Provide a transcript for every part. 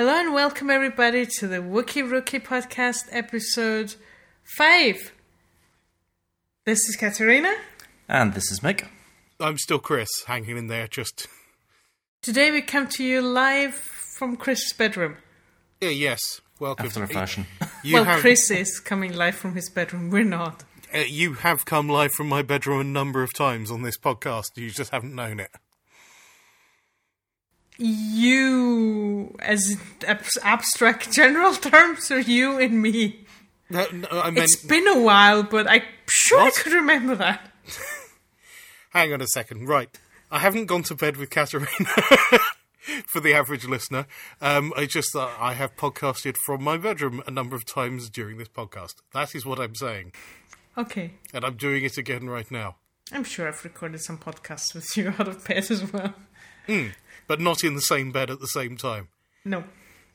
Hello and welcome everybody to the Wookiee Rookiee Podcast episode 5. This is Katharina. And this is Mick. I'm still Chris, hanging in there. Just Today we come to you live from Chris's bedroom. yeah, yes. Welcome. After a fashion. You well, have Chris is coming live from his bedroom. We're not. uh, you have come live from my bedroom a number of times on this podcast. You just haven't known it. You, as ab- abstract general terms, or you and me? No, no, I meant. It's been a while, but I'm sure What? I could remember that. Hang on a second. Right, I haven't gone to bed with Katharina. For the average listener, um, I just uh, I have podcasted from my bedroom a number of times during this podcast. That is what I'm saying, Okay. and I'm doing it again right now. I'm sure I've recorded some podcasts with you out of bed as well. But not in the same bed at the same time. No.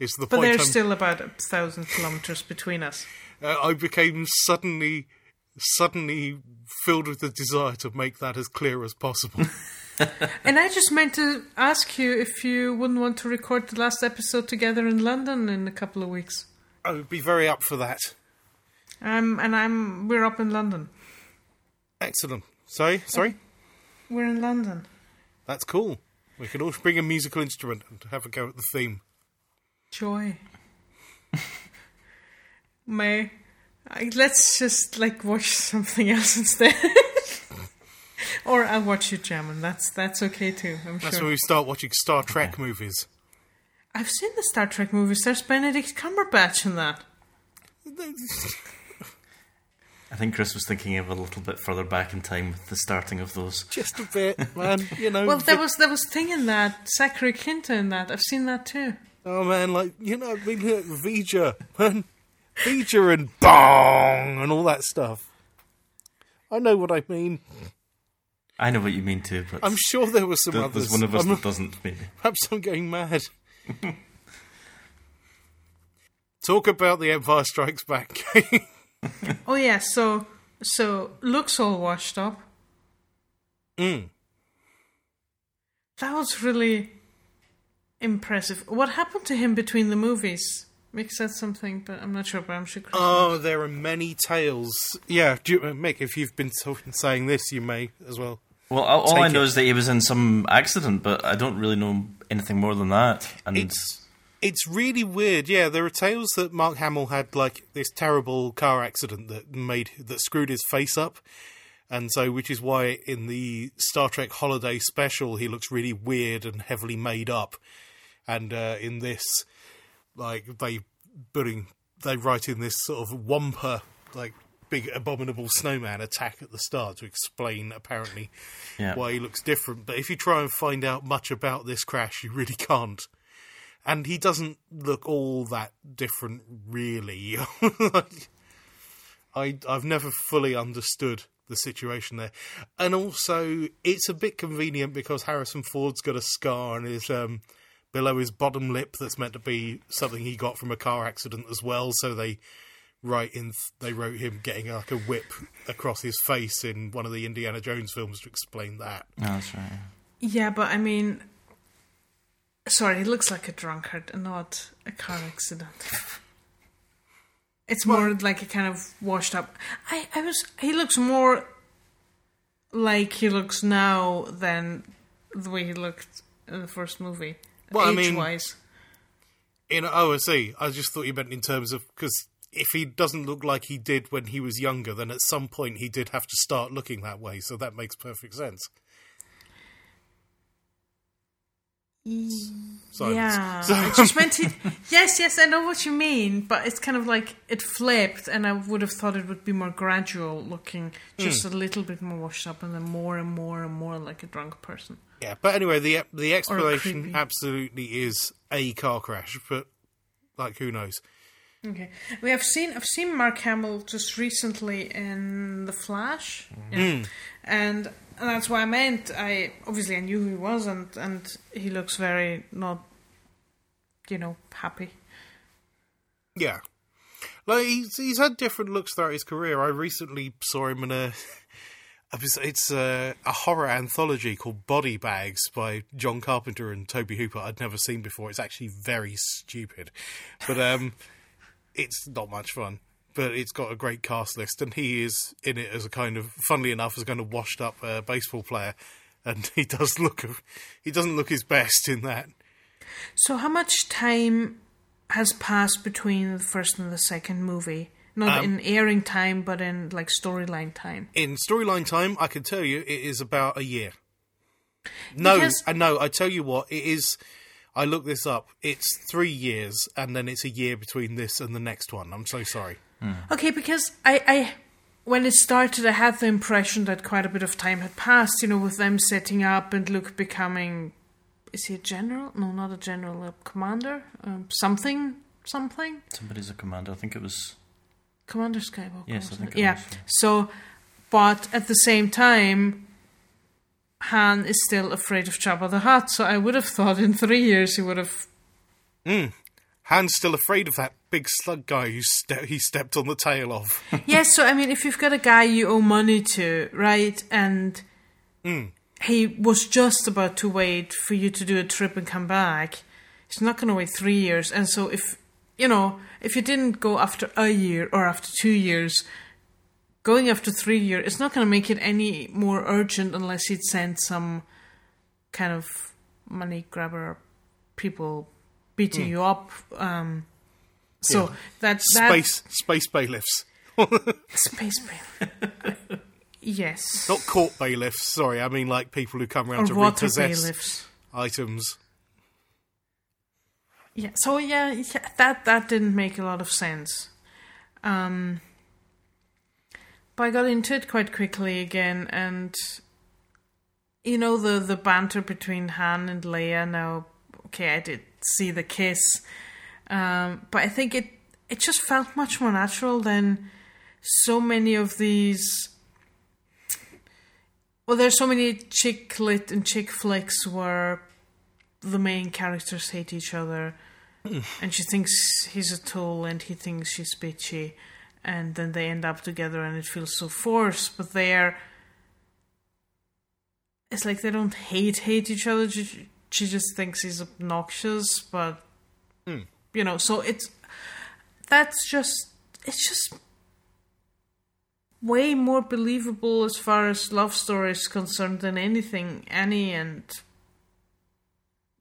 It's the But point. there's I'm, still about a thousand kilometers between us. uh, I became suddenly, suddenly filled with the desire to make that as clear as possible. And I just meant to ask you if you wouldn't want to record the last episode together in London in a couple of weeks. I would be very up for that. Um, and I'm we're up in London. Excellent. Sorry, sorry. We're in London. That's cool. We could all bring a musical instrument and have a go at the theme. Joy. May I, let's just like watch something else instead. or I'll watch you jamming. That's that's okay too. I'm That's sure. when we start watching Star Trek movies. I've seen the Star Trek movies. There's Benedict Cumberbatch in that. I think Chris was thinking of a little bit further back in time with the starting of those. Just a bit, man. You know. Well, there was there was thing in that Zachary Quinto in that. I've seen that too. Oh man, like you know, I mean, look, V'Ger, man, V'Ger and bong and all that stuff. I know what I mean. I know what you mean too, but I'm sure there was some th- others. there's one of us I'm- that doesn't, maybe. Perhaps I'm getting mad. Talk about the Empire Strikes Back. Oh yeah, so so looks all washed up. mm. That was really impressive. What happened to him between the movies? Mick said something, but I'm not sure. But I'm sure. Chris Oh, there are many tales. Yeah, do you, uh, Mick, if you've been talking, saying this, you may as well. Well, all, all I know it. is that he was in some accident, but I don't really know anything more than that. And It's it's really weird. Yeah, there are tales that Mark Hamill had like this terrible car accident that made that screwed his face up, and so which is why in the Star Trek Holiday Special he looks really weird and heavily made up, and uh, in this, like they putting they write in this sort of wampa like big abominable snowman attack at the start to explain apparently yeah. why he looks different. But if you try and find out much about this crash, you really can't. And he doesn't look all that different, really. Like, I I've never fully understood the situation there, and also it's a bit convenient because Harrison Ford's got a scar on his um, below his bottom lip that's meant to be something he got from a car accident as well. So they write in they wrote him getting like a whip across his face in one of the Indiana Jones films to explain that. Oh, that's right. Yeah, but I mean, sorry, he looks like a drunkard and not a car accident. It's more like a kind of washed up. I, I was. He looks more like he looks now than the way he looked in the first movie. Well, I mean- wise. In oh, I see. I just thought you meant in terms of because if he doesn't look like he did when he was younger, then at some point he did have to start looking that way. So that makes perfect sense. Silence. Yeah, So- I just meant. Yes, yes, I know what you mean, but it's kind of like it flipped, and I would have thought it would be more gradual looking, just Hmm. a little bit more washed up, and then more and more and more like a drunk person. Yeah, but anyway, the the explanation absolutely is a car crash, but like who knows? Okay, we have seen I've seen Mark Hamill just recently in The Flash, yeah. and and that's why I meant I obviously I knew who he was, and and he looks very not, you know, happy. Yeah, like he's he's had different looks throughout his career. I recently saw him in a It's- a, a horror anthology called Body Bags by John Carpenter and Tobe Hooper. I'd never seen before. It's actually very stupid, but um, it's not much fun. But it's got a great cast list, and he is in it as a kind of, funnily enough, as a kind of washed-up uh, baseball player, and he does look, he doesn't look his best in that. So, how much time has passed between the first and the second movie? Not Um, in airing time, but in like storyline time. In storyline time, I can tell you it is about a year. No, Because- uh, no, I tell you what, it is. I looked this up. It's three years, and then it's a year between this and the next one. I'm so sorry. Okay, because I, I, when it started, I had the impression that quite a bit of time had passed. You know, with them setting up and Luke becoming, is he a general? No, not a general, a commander, um, something, something. Somebody's a commander. I think it was. Commander Skywalker. Yes, I think it? it yeah. was, yeah. So, but at the same time, Han is still afraid of Jabba the Hutt. So I would have thought in three years he would have. Han's still afraid of that big slug guy who ste- he stepped on the tail of. yes. So I mean, if you've got a guy you owe money to, right, and mm. he was just about to wait for you to do a trip and come back, he's not going to wait three years. And so if you know, if you didn't go after a year or after two years, going after three years, it's not going to make it any more urgent unless he'd sent some kind of money grabber people beating you up. Um, so Yeah. that that Space, space bailiffs, space bailiffs. yes, not court bailiffs. Sorry, I mean like people who come around or to repossess bailiffs. items. Yeah. So yeah, yeah, that that didn't make a lot of sense. Um, but I got into it quite quickly again, and you know the the banter between Han and Leia. Now, okay, I did see the kiss, um, but I think it it just felt much more natural than so many of these. Well, there's so many chick lit and chick flicks where the main characters hate each other, and she thinks he's a tool, and he thinks she's bitchy, and then they end up together, and it feels so forced. But they're, it's like they don't hate hate each other. She, just thinks he's obnoxious, but you know, so it's that's just it's just way more believable as far as love story is concerned than anything Annie and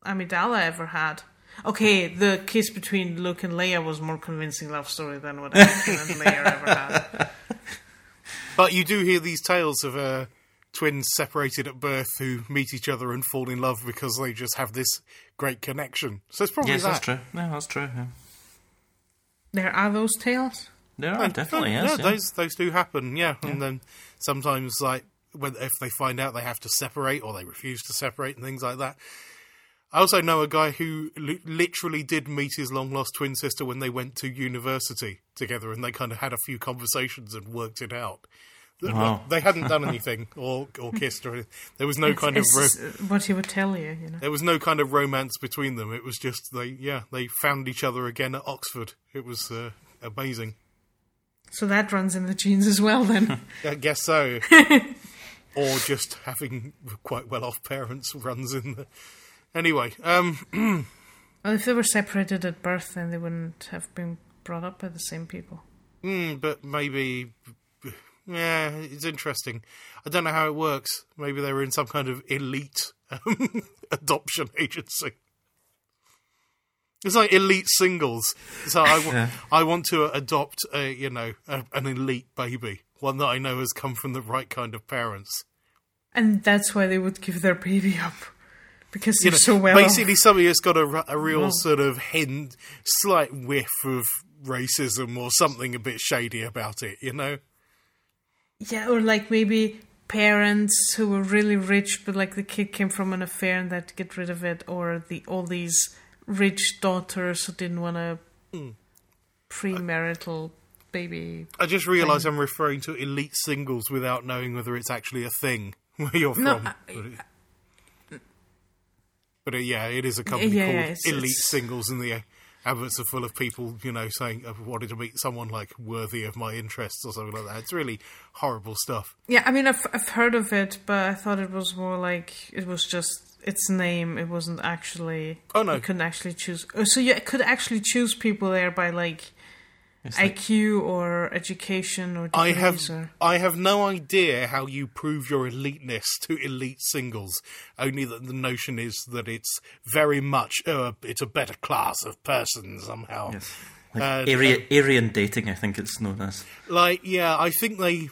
Amidala ever had. Okay, the kiss between Luke and Leia was more convincing love story than what Anakin and Leia ever had. But you do hear these tales of uh, twins separated at birth who meet each other and fall in love because they just have this great connection. So it's probably Yes, that. that's true. No, that's true. Yeah. There are those tales. There are definitely yeah, yes. Yeah. those those do happen. Yeah, and then sometimes like when if they find out they have to separate or they refuse to separate and things like that. I also know a guy who li- literally did meet his long lost twin sister when they went to university together, and they kind of had a few conversations and worked it out. Th- Wow. They hadn't done anything or or kissed or anything. There was no kind of ro- uh, what he would tell you, you know. there was no kind of romance between them. It was just they yeah they found each other again at Oxford. It was uh, amazing. So that runs in the genes as well, then. I guess so. or just having quite well off parents runs in the. Anyway, um, well, if they were separated at birth, then they wouldn't have been brought up by the same people. mm, but maybe. Yeah, it's interesting. I don't know how it works. Maybe they were in some kind of elite um, adoption agency. It's like elite singles. So I, Yeah. I want to adopt a you know a, an elite baby, one that I know has come from the right kind of parents. And that's why they would give their baby up. Because you they're know, so well basically somebody has got a real Well- sort of hint, slight whiff of racism or something a bit shady about it, you know? Yeah, or like maybe parents who were really rich, but like the kid came from an affair and they had to get rid of it, or the all these rich daughters who didn't want a Hmm. premarital baby. I just realised I'm referring to elite singles without knowing whether it's actually a thing where you're No, from. I- but but uh, yeah, it is a company Yeah, called yeah, it's- Elite it's- Singles, in the adverts are full of people, you know, saying uh, I wanted to meet someone like worthy of my interests or something like that. It's really horrible stuff. Yeah, I mean, I've I've heard of it, but I thought it was more like it was just its name. It wasn't actually. Oh, no. you couldn't actually choose. oh, So you could actually choose people there by like like- IQ or education or I have or. I have no idea how you prove your eliteness to elite singles. Only that the notion is that it's very much uh, it's a better class of person somehow. Yes. Like Uh, area, Aryan dating, I think it's known as. Like yeah, I think they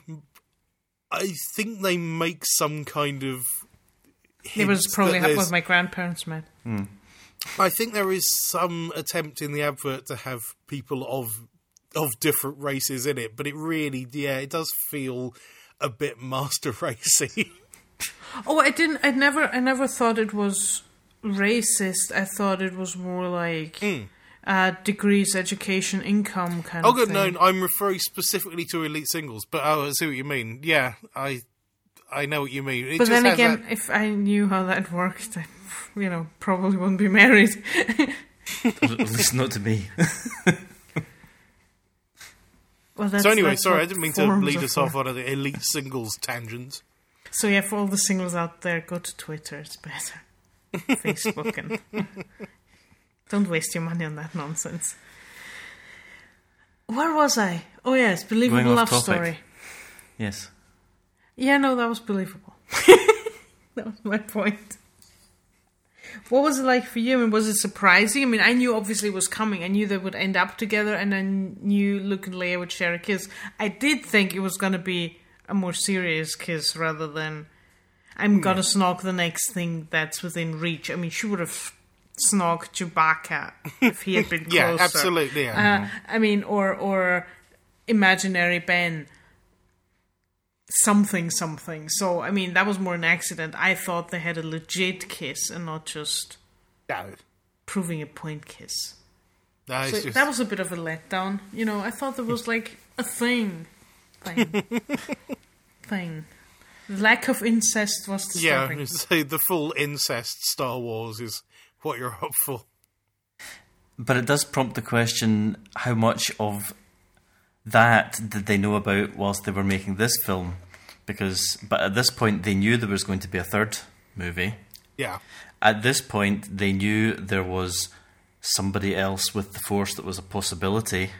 I think they make some kind of It was probably that what there's- my grandparents met. I think there is some attempt in the advert to have people of of different races in it, but it really, yeah, it does feel a bit master racy. Oh, I didn't. I never. I never thought it was racist. I thought it was more like uh, degrees, education, income kind oh, of good. thing. No, I'm referring specifically to elite singles, but oh, I see what you mean. Yeah, I I know what you mean. It But just then has again, that- if I knew how that worked, I, you know, probably wouldn't be married. At least not to me. Well, that's, so anyway, that's sorry, I didn't mean to lead us for. off on an elite singles tangent. So yeah, for all the singles out there, go to Twitter. It's better. Facebook and don't waste your money on that nonsense. Where was I? Oh yes, Going believable off love story. Yes. Yeah, no, that was believable. that was my point. What was it like for you? I mean, was it surprising? I mean, I knew obviously it was coming. I knew they would end up together, and I knew Luke and Leia would share a kiss. I did think it was going to be a more serious kiss rather than I'm gonna snog the next thing that's within reach. I mean, she would have snogged Chewbacca if he had been closer. Yeah, absolutely. Yeah. Uh, I mean, or or imaginary Ben. Something, something. So, I mean, that was more an accident. I thought they had a legit kiss and not just no, proving a point kiss. no, So just, that was a bit of a letdown. You know, I thought there was like a thing. Thing. thing. Lack of incest was yeah. So the full incest Star Wars is what you're up for. But it does prompt the question how much of that did they know about whilst they were making this film? Because, but at this point, they knew there was going to be a third movie. Yeah. At this point, they knew there was somebody else with the Force that was a possibility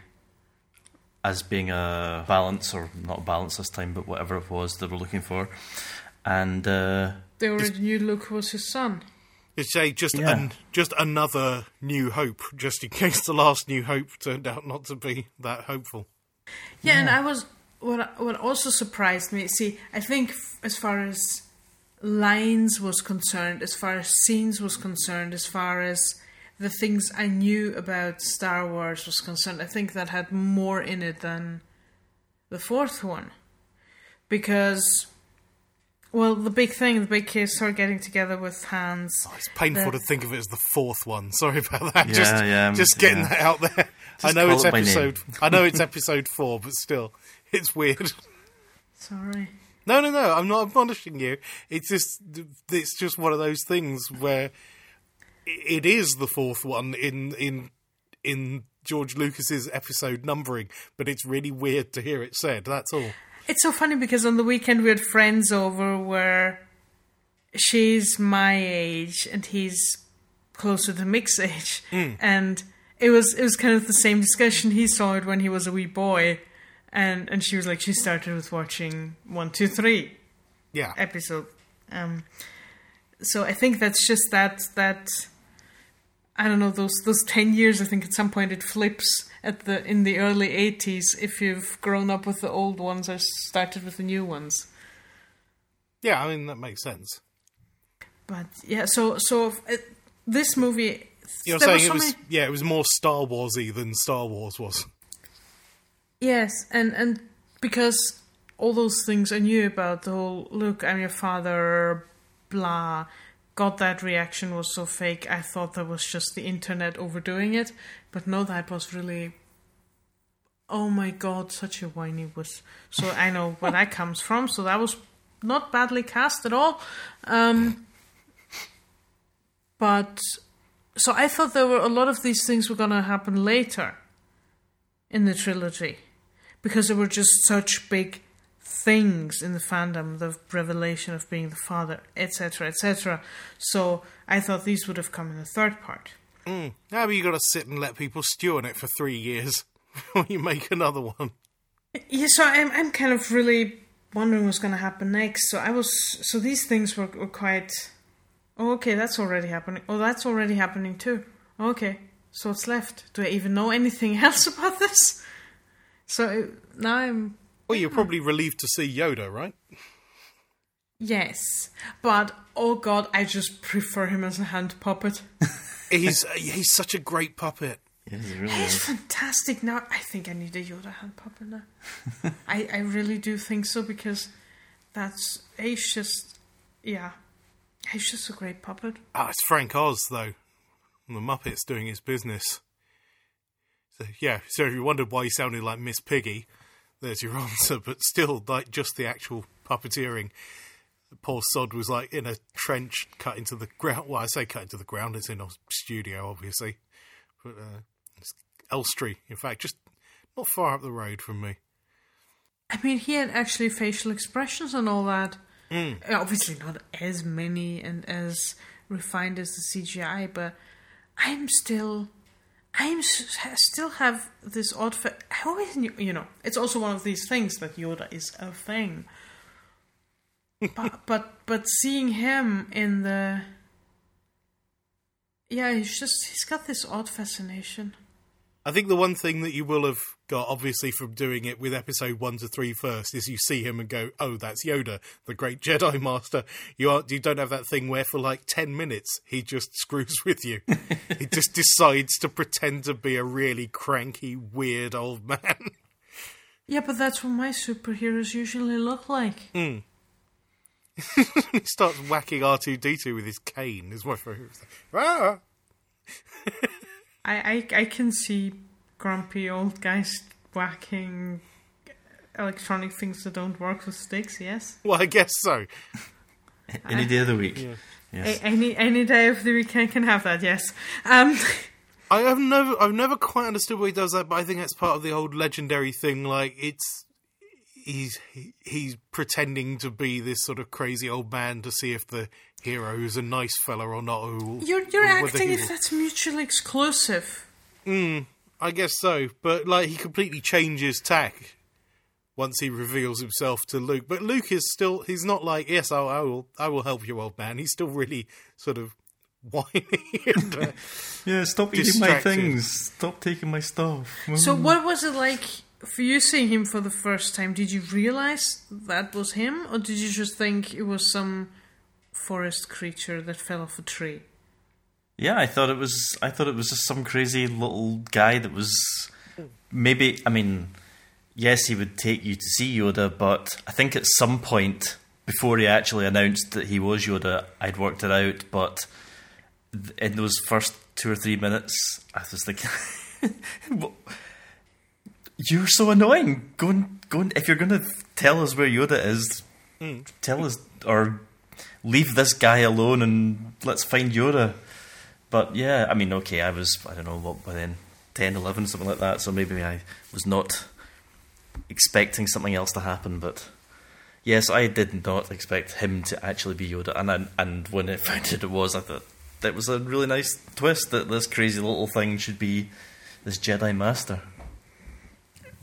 as being a balance, or not a balance this time, but whatever it was they were looking for. And uh, They already knew Luke was his son. It's a just Yeah. an, just another New Hope, just in case the last New Hope turned out not to be that hopeful. Yeah, and I was what what also surprised me. See, I think f- as far as lines was concerned, as far as scenes was concerned, as far as the things I knew about Star Wars was concerned, I think that had more in it than the fourth one, because. Well, the big thing, the big kiss, her getting together with Hans. It's painful The- to think of it as the fourth one. Sorry about that. Yeah, just, yeah, um, just getting yeah. that out there. I know it's it episode. I know it's episode four, but still, it's weird. Sorry. No, no, no. I'm not admonishing you. It's just, it's just one of those things where it is the fourth one in in in George Lucas's episode numbering, but it's really weird to hear it said. That's all. It's so funny because on the weekend we had friends over where she's my age and he's closer to Mick's age, and it was it was kind of the same discussion. He saw it when he was a wee boy, and and she was like, she started with watching one, two, three Yeah. episode. Um, so I think that's just that that I don't know those those ten years. I think at some point it flips at the in the early eighties if you've grown up with the old ones or started with the new ones. Yeah, I mean that makes sense. But yeah, so so uh, this movie. You're saying it was many- yeah, it was more Star Warsy than Star Wars was. Yes, and and because all those things I knew about the whole look, I'm your father, blah. God, that reaction was so fake. I thought that was just the internet overdoing it, but no, that was really. Oh my God, such a whiny wuss. So I know where that comes from. So that was not badly cast at all. Um, but so I thought there were a lot of these things were going to happen later in the trilogy because there were just such big things in the fandom the revelation of being the father etc etc so i thought these would have come in the third part Mm. Now you got to sit and let people stew on it for three years before you make another one. yeah so i'm, I'm kind of really wondering what's going to happen next so i was so these things were, were quite oh okay that's already happening oh that's already happening too okay so what's left do i even know anything else about this so now i'm Well, you're probably relieved to see Yoda, right? Yes, but oh god, I just prefer him as a hand puppet. He's he's such a great puppet. Yes, it really He's is. fantastic. Now I think I need a Yoda hand puppet now. I I really do think so because that's he's just yeah, he's just a great puppet. Ah, it's Frank Oz though. The Muppets doing his business. So yeah, so if you wondered why he sounded like Miss Piggy, there's your answer. But still, like just the actual puppeteering. Poor Sod was like in a trench cut into the ground. Well, I say cut into the ground. It's in a studio, obviously. But uh, it's Elstree, in fact, just not far up the road from me. I mean, he had actually facial expressions and all that. Uh, Obviously, not as many and as refined as the CGI, but I'm still, I'm still have this odd. Fa- I always knew, you know, it's also one of these things that Yoda is a thing. But but but seeing him in the, yeah, he's just he's got this odd fascination. I think the one thing that you will have got, obviously, from doing it with episode one to three first, is you see him and go, "Oh, that's Yoda, the great Jedi Master." You aren't, you don't have that thing where for like ten minutes he just screws with you. he just decides to pretend to be a really cranky, weird old man. Yeah, but that's what my superheroes usually look like. Hmm. he starts whacking R two D two with his cane. Is my favourite. Ah! I, I I can see grumpy old guys whacking electronic things that don't work with sticks. Yes, Well, I guess so. Any day of the week. Yes. A- any any day of the weekend can have that. Yes. Um. I have never, I've never quite understood why he does that, but I think that's part of the old legendary thing. Like it's, he's he, he's pretending to be this sort of crazy old man to see if the hero is a nice fella or not. Or, You're you're or acting he if that's mutually exclusive. I guess so, but like he completely changes tack once he reveals himself to Luke. But Luke is still, he's not like, yes, I, I will, I will help you, old man. He's still really sort of whiny and. Uh, Yeah, stop eating my things. Stop taking my stuff. So what was it like for you seeing him for the first time? Did you realize that was him, or did you just think it was some forest creature that fell off a tree? Yeah, I thought it was. I thought it was just some crazy little guy that was maybe. I mean, yes, he would take you to see Yoda, but I think at some point before he actually announced that he was Yoda, I'd worked it out. But in those first two or three minutes, I was thinking, "What- "You're so annoying. Go and go. And, if you're going to tell us where Yoda is, hmm. tell us or." Leave this guy alone and let's find Yoda. But yeah, I mean, okay, I was, I don't know, what, by then, 10, 11, something like that, so maybe I was not expecting something else to happen, but yes, I did not expect him to actually be Yoda, and I, and when I found out it was, I thought that was a really nice twist that this crazy little thing should be this Jedi Master.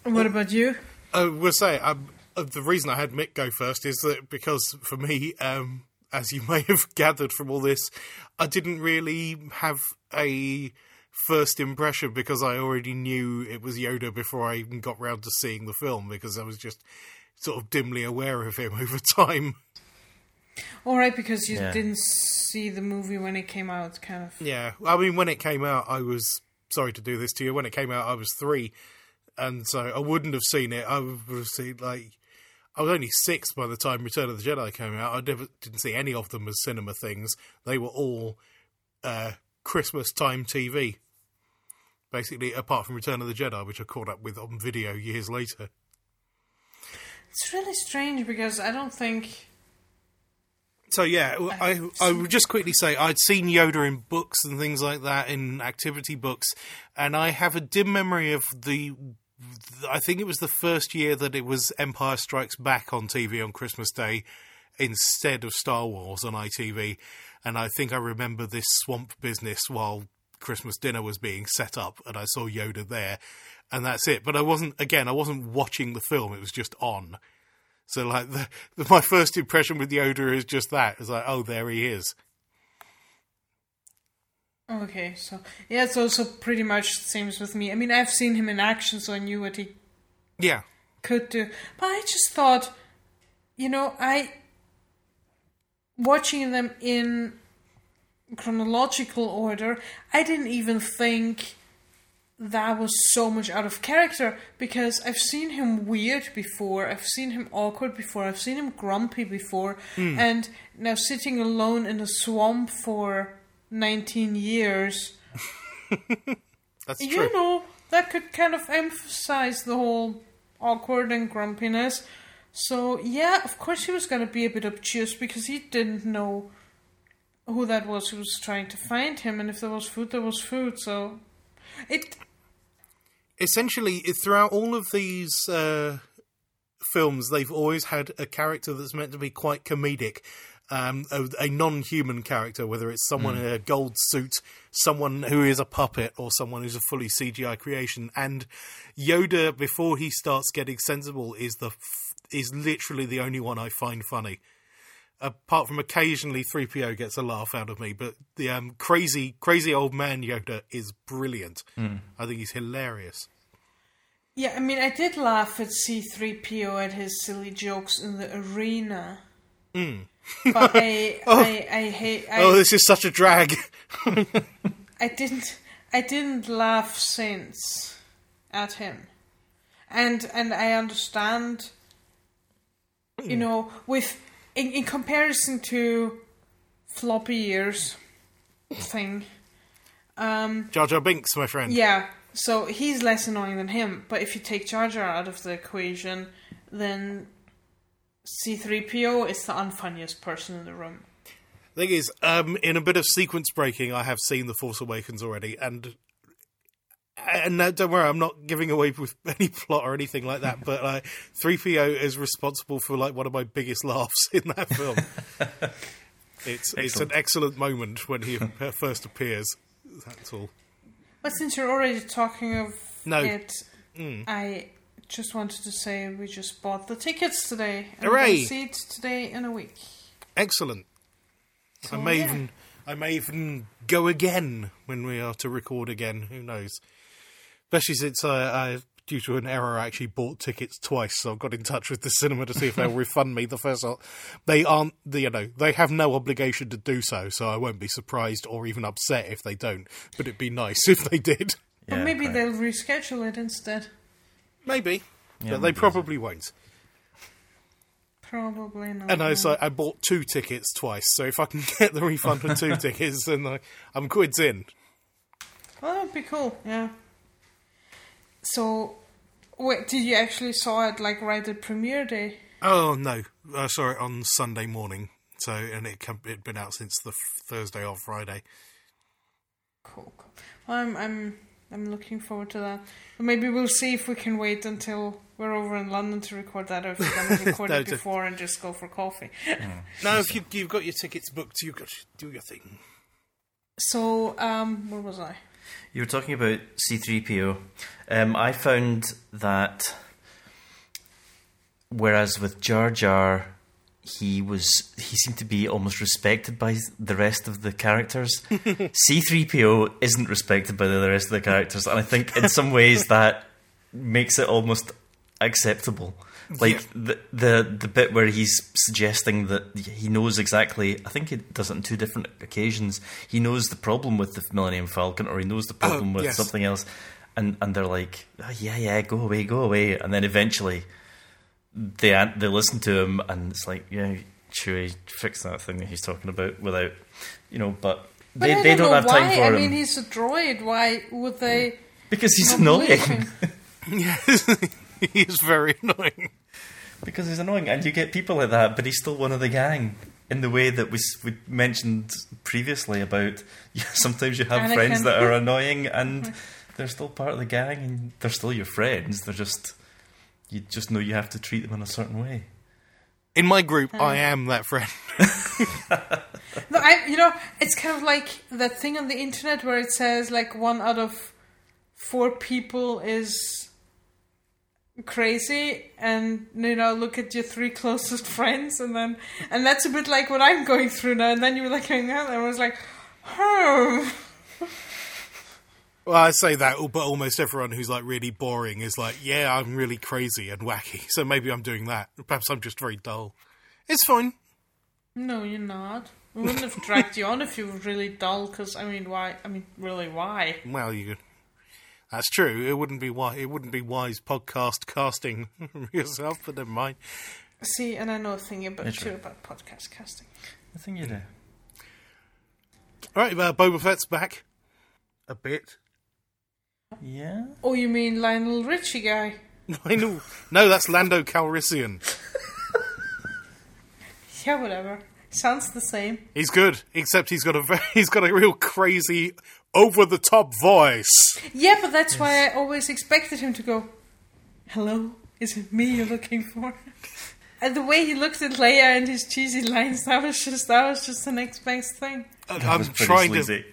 What about you? I will say um, uh, the reason I had Mick go first is that because for me, um, as you may have gathered from all this, I didn't really have a first impression because I already knew it was Yoda before I even got round to seeing the film because I was just sort of dimly aware of him over time. All right, because you Yeah. didn't see the movie when it came out, kind of. Yeah, I mean, when it came out, I was sorry to do this to you. When it came out, I was three, and so I wouldn't have seen it. I would have seen like I was only six by the time Return of the Jedi came out. I never didn't see any of them as cinema things. They were all uh, Christmas time TV, basically. Apart from Return of the Jedi, which I caught up with on video years later. It's really strange because I don't think. So yeah, I I would just quickly say I'd seen Yoda in books and things like that in activity books, and I have a dim memory of the. I think it was the first year that it was Empire Strikes Back on TV on Christmas Day instead of Star Wars on ITV, and I think I remember this swamp business while Christmas dinner was being set up, and I saw Yoda there, and that's it. But I wasn't again, I wasn't watching the film; it was just on. So like the, the, my first impression with Yoda is just that. It's like, oh, there he is. Okay, so yeah, it's also pretty much the same as with me. I mean, I've seen him in action, so I knew what he Yeah. could do. But I just thought, you know, I watching them in chronological order, I didn't even think that was so much out of character because I've seen him weird before, I've seen him awkward before, I've seen him grumpy before, hmm. and now sitting alone in a swamp for 19 years, That's you true. know, that could kind of emphasize the whole awkward and grumpiness. So, yeah, of course he was going to be a bit obtuse because he didn't know who that was who was trying to find him, and if there was food, there was food. So, it Essentially, throughout all of these uh, films, they've always had a character that's meant to be quite comedic. Um, a, a non-human character, whether it's someone in a gold suit, someone who is a puppet, or someone who's a fully CGI creation. And Yoda, before he starts getting sensible, is the f- is literally the only one I find funny. Apart from occasionally 3PO gets a laugh out of me, but the um, crazy, crazy old man Yoda is brilliant. I think he's hilarious. Yeah, I mean, I did laugh at C3PO at his silly jokes in the arena. But I, I, I hate. I, oh, this is such a drag. I didn't. I didn't laugh since at him, and and I understand. You know, with in, in comparison to floppy ears thing, um, Jar Jar Binks, my friend. yeah. So he's less annoying than him. But if you take Jar Jar out of the equation, then C3PO is the unfunniest person in the room. Thing is, um, in a bit of sequence breaking, I have seen The Force Awakens already, and and now, don't worry, I'm not giving away with any plot or anything like that. But uh, 3PO is responsible for like one of my biggest laughs in that film. it's it's an excellent moment when he first appears. That's all. But since you're already talking of No. it, I just wanted to say we just bought the tickets today. And Hooray. we'll see it today in a week. Excellent. I may yeah. even I may even go again when we are to record again. Who knows? Especially since I, I due to an error, I actually bought tickets twice. So I've got in touch with the cinema to see if they'll refund me the first. lot. They aren't, you know, they have no obligation to do so. So I won't be surprised or even upset if they don't. But it'd be nice if they did. Or Yeah, maybe right. they'll reschedule it instead. Maybe, Yeah, but they maybe. probably won't. Probably not. And I was like, I bought two tickets twice. So if I can get the refund for two tickets, then I, I'm quids in. Well, that would be cool, yeah. So, wait, did you actually saw it like right at premiere day? Oh no, I saw it on Sunday morning. So and it come, it'd been out since the f- Thursday or Friday. Cool, cool. Well, I'm, I'm, I'm looking forward to that. Maybe we'll see if we can wait until we're over in London to record that, or if we're going to record it before and just go for coffee. No, if you, you've got your tickets booked, you've got to do your thing. So, um, where was I? You were talking about C3PO. Um, I found that whereas with Jar Jar, he was he seemed to be almost respected by the rest of the characters. C3PO isn't respected by the rest of the characters, and I think in some ways that makes it almost acceptable. Like the the the bit where he's suggesting that he knows exactly. I think he does it on two different occasions. He knows the problem with the Millennium Falcon, or he knows the problem oh, with yes. something else, and and they're like, "Oh, yeah, yeah, go away, go away, and then eventually they they listen to him, and it's like, yeah, Chewie, fix that thing that he's talking about without, you know, but. But They, I they don't, don't know have why. time for I him I mean, he's a droid. Why would they? because he's annoying. him? Yes, he is very annoying. Because he's annoying, and you get people like that, but he's still one of the gang. in the way that we s- we mentioned previously about yeah, sometimes you have Anakin. friends that are annoying and they're still part of the gang and they're still your friends. They're just you just know you have to treat them in a certain way. In my group, I am that friend. No, I, you know, it's kind of like that thing on the internet where it says like one out of four people is crazy, and you know, look at your three closest friends, and then, and that's a bit like what I'm going through now. And then you were like, going out, and I was like, oh, Well, I say that, but almost everyone who's like really boring is like, yeah, I'm really crazy and wacky. So maybe I'm doing that. Perhaps I'm just very dull. It's fine. no, you're not. We wouldn't have dragged you on if you were really dull. Because I mean, why? I mean, really, why? Well, you. That's true. It wouldn't be wise. It wouldn't be wise podcast casting yourself, but never mind. See, and I know a thing about That's too right. about podcast casting. I think you do. All right, uh, Boba Fett's back a bit. Yeah. Oh, you mean Lionel Richie guy? I know. No, that's Lando Calrissian. Yeah, whatever. Sounds the same. He's good, except he's got a very, he's got a real crazy, over the top voice. Yeah, but that's why I always expected him to go, Hello, is it me you're looking for? And the way he looked at Leia and his cheesy lines, that was just that was just the next best thing. I'm was pretty trying to.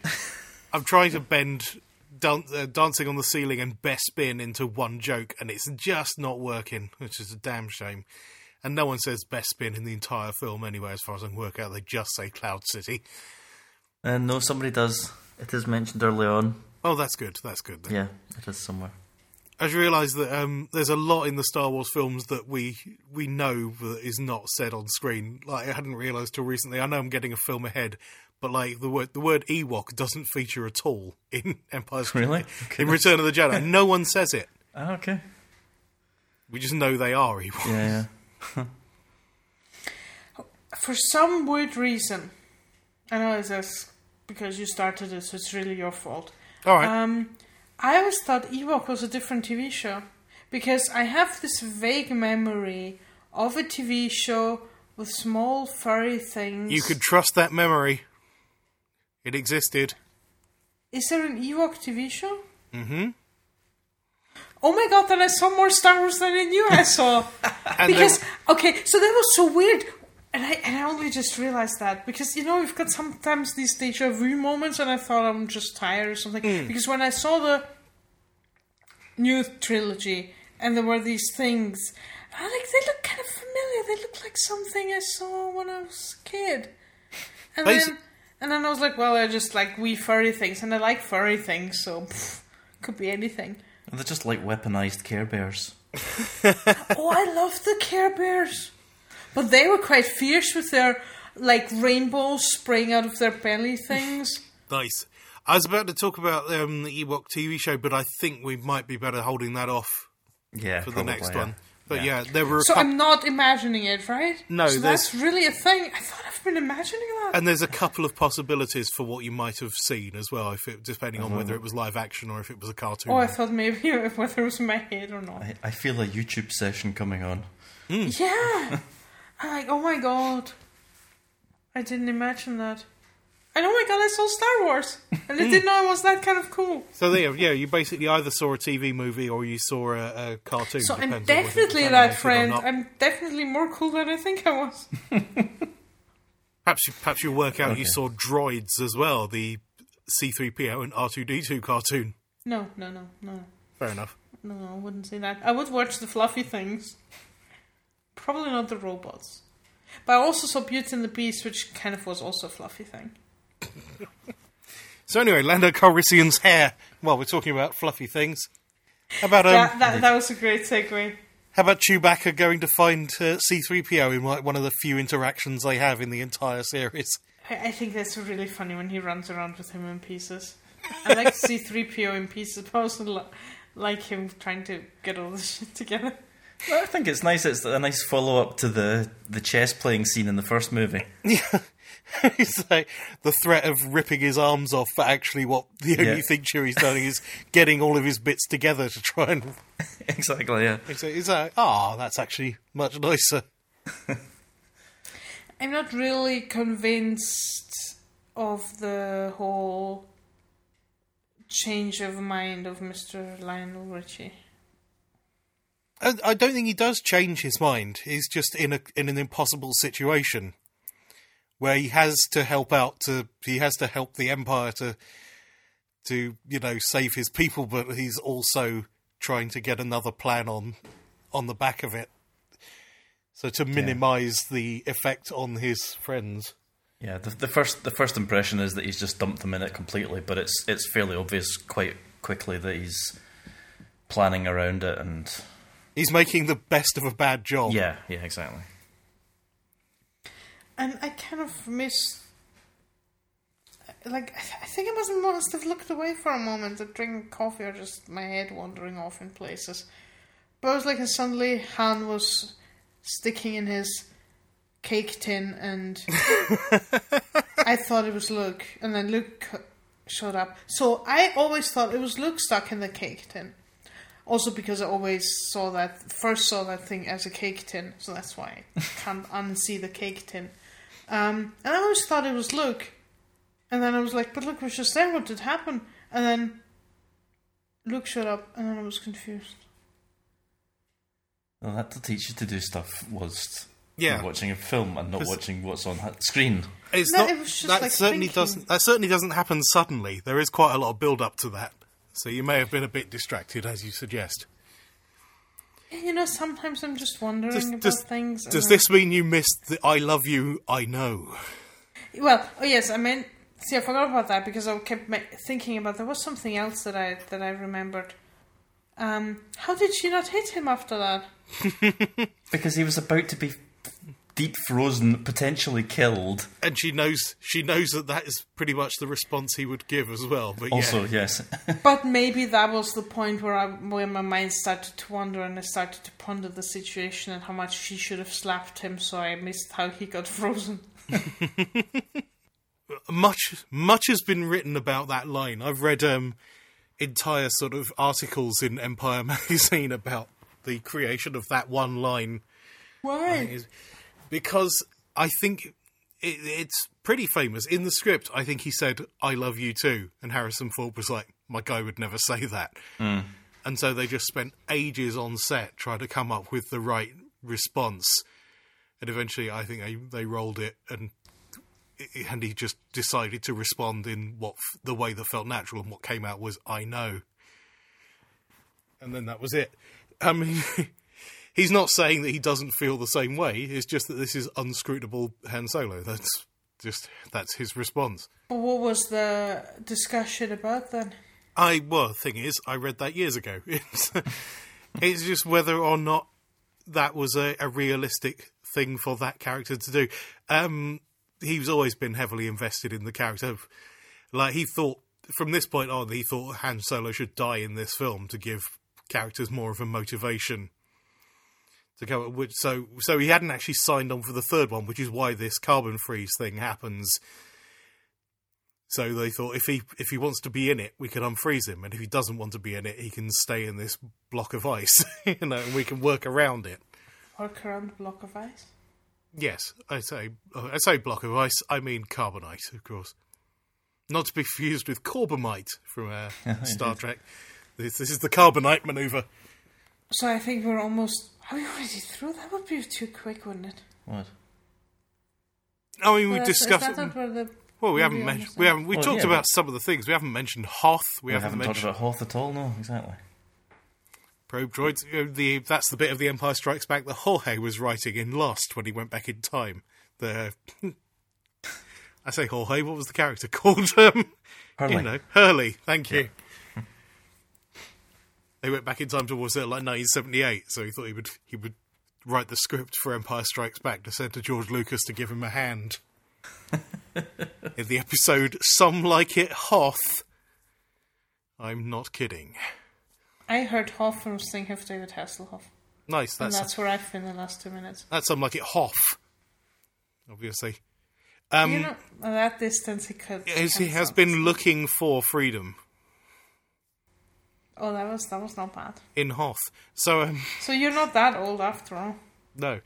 I'm trying to bend dan- uh, dancing on the ceiling and Bespin into one joke, and it's just not working, which is a damn shame. And no one says Bespin in the entire film anyway, as far as I can work out. They just say Cloud City. And no, somebody does. It is mentioned early on. Oh, that's good. That's good. Then. Yeah, it is somewhere. I just realised that um, there's a lot in the Star Wars films that we we know that is not said on screen. Like I hadn't realised till recently. I know I'm getting a film ahead, but like the word the word Ewok doesn't feature at all in Empire's Strikes Really? in Return of the Jedi. No one says it. Ah, okay. We just know they are Ewoks. Yeah, yeah. For some weird reason, I know it's just because you started it, so it's really your fault. All right. Um, I always thought Ewok was a different TV show because I have this vague memory of a TV show with small furry things. you could trust that memory. It existed. Is there an Ewok TV show? Mm-hmm. Oh my god, then I saw more Star Wars than I knew I saw. Because okay, so that was so weird. And I and I only just realized that because you know we've got sometimes these deja vu moments, and I thought I'm just tired or something. Hmm. Because when I saw the new trilogy, and there were these things, I like they look kind of familiar. They look like something I saw when I was a kid. And Basi- then and then I was like, well, they're just like wee furry things, and I like furry things, so pff, could be anything. And they're just like weaponized Care Bears. oh, I love the Care Bears. But they were quite fierce with their like rainbows spraying out of their belly things. nice. I was about to talk about um, the Ewok TV show, but I think we might be better holding that off Yeah, for the next yeah. one. But yeah, there were So coup- I'm not imagining it, right? No, so that's really a thing. I thought I've been imagining that. and there's a couple of possibilities for what you might have seen as well, if it, depending on whether uh-huh. it was live action or if it was a cartoon. oh, I thought maybe whether it was in my head or not. I, I feel a YouTube session coming on. Hmm. Yeah. I'm like, oh my god. I didn't imagine that. And oh my god, I saw Star Wars. And I hmm. didn't know it was that kind of cool. So there, yeah, you basically either saw a TV movie or you saw a, a cartoon. So I'm depends on whether it was definitely that friend. I'm definitely more cool than I think I was. Perhaps, you, perhaps you'll work out you saw Droids as well, the C3PO and R2D2 cartoon. No, no, no, no. Fair enough. No, I wouldn't say that. I would watch the fluffy things. Probably not the robots. But I also saw Beauty and the Beast, which kind of was also a fluffy thing. So anyway, Lando Calrissian's hair. Well, we're talking about fluffy things. How about um, that, that, that was a great segue. how about Chewbacca going to find uh, C3PO in like, one of the few interactions they have in the entire series? I, I think that's really funny when he runs around with him in pieces. I like to see 3PO in pieces, but I also li- like him trying to get all this shit together. Well, I think it's nice. It's a nice follow up to the the chess playing scene in the first movie. it's like the threat of ripping his arms off, but actually, what the only Yeah. thing Chewie's doing is getting all of his bits together to try and. exactly. Yeah. It's, it's like, ah, that's actually much nicer. I'm not really convinced of the whole change of mind of Mr. Lionel Richie. I, I don't think he does change his mind. He's just in a in an impossible situation where he has to help out to he has to help the empire to to you know save his people, but he's also trying to get another plan on on the back of it. So to minimise the effect on his friends. Yeah, the, the first the first impression is that he's just dumped them in it completely, but it's it's fairly obvious quite quickly that he's planning around it and He's making the best of a bad job. yeah, yeah, exactly. And I kind of miss. Like, I th- I think I must must have looked away for a moment at drinking coffee or just my head wandering off in places. But I was like, and suddenly Han was sticking in his cake tin, and I thought it was Luke, and then Luke showed up. So I always thought it was Luke stuck in the cake tin. Also because I always saw that first saw that thing as a cake tin, so that's why I can't unsee the cake tin. Um, and I always thought it was Luke, and then I was like, "But Luke was just there. What did happen?" And then Luke showed up, and then I was confused. Well, that to teach you to do stuff whilst Yeah. watching a film and not watching what's on ha- screen. It's No, not it was just that like certainly thinking. doesn't that certainly doesn't happen suddenly. There is quite a lot of build up to that. So you may have been a bit distracted as you suggest. You know, sometimes I'm just wondering Does, about does, things. does then- this mean you missed the I love you, I know? Well, oh yes, I meant. See, I forgot about that because I kept thinking about there was something else that I that I remembered. Um, how did she not hit him after that? Because he was about to be deep frozen, potentially killed. And she knows she knows that that is pretty much the response he would give as well. But Also, yeah, yes. But maybe that was the point where I, where my mind started to wander and I started to ponder the situation and how much she should have slapped him, so I missed how he got frozen. much much has been written about that line. I've read um, entire sort of articles in Empire magazine about the creation of that one line. Why? Because I think it, it's pretty famous in the script. I think he said "I love you too," and Harrison Ford was like, "My guy would never say that," mm. and so they just spent ages on set trying to come up with the right response, and eventually, I think they they rolled it and. And he just decided to respond in what the way that felt natural, and what came out was "I know," and then that was it. I mean, he's not saying that he doesn't feel the same way. It's just that this is unscrutable Han Solo. That's just that's his response. But what was the discussion about then? I well, the thing is, I read that years ago. It's, it's just whether or not that was a, a realistic thing for that character to do. Um, he's always been heavily invested in the character. Like he thought from this point on, he thought Han Solo should die in this film to give characters more of a motivation to go. Which, so, so he hadn't actually signed on for the third one, which is why this carbon freeze thing happens. So they thought if he if he wants to be in it, we can unfreeze him, and if he doesn't want to be in it, he can stay in this block of ice, you know, and we can work around it. Work around the block of ice? Yes, I say I say block of ice. I mean carbonite, of course, not to be confused with corbomite from uh, Star Trek. This, this is the carbonite maneuver. So I think we're almost. Are we already through? That would be too quick, wouldn't it? What? I mean, we Well, that's- discussed. Is that not where the Well, we haven't mentioned. We haven't. We Well, talked yeah, about some of the things. We haven't mentioned Hoth. We, We haven't, haven't talked mentioned about Hoth at all, no, exactly. probe droids. You know, the that's the bit of the Empire Strikes Back that Jorge was writing in Lost when he went back in time. The I say Jorge. What was the character called? Um, Hurley. You know, Hurley. Thank you. They went back in time towards uh, like 1978, so he thought he would he would write the script for Empire Strikes Back to send to George Lucas to give him a hand. in the episode "Some Like It Hoth." I'm not kidding. I heard Hoff and was thinking of David Hasselhoff. Nice. And That's that's where I've been the last two minutes. That's some like it Hoff, obviously. Um, you know, at that distance, he could. is- he has been looking for freedom Oh, that was that was not bad. in Hoth. So um, So you're not that old after all. no,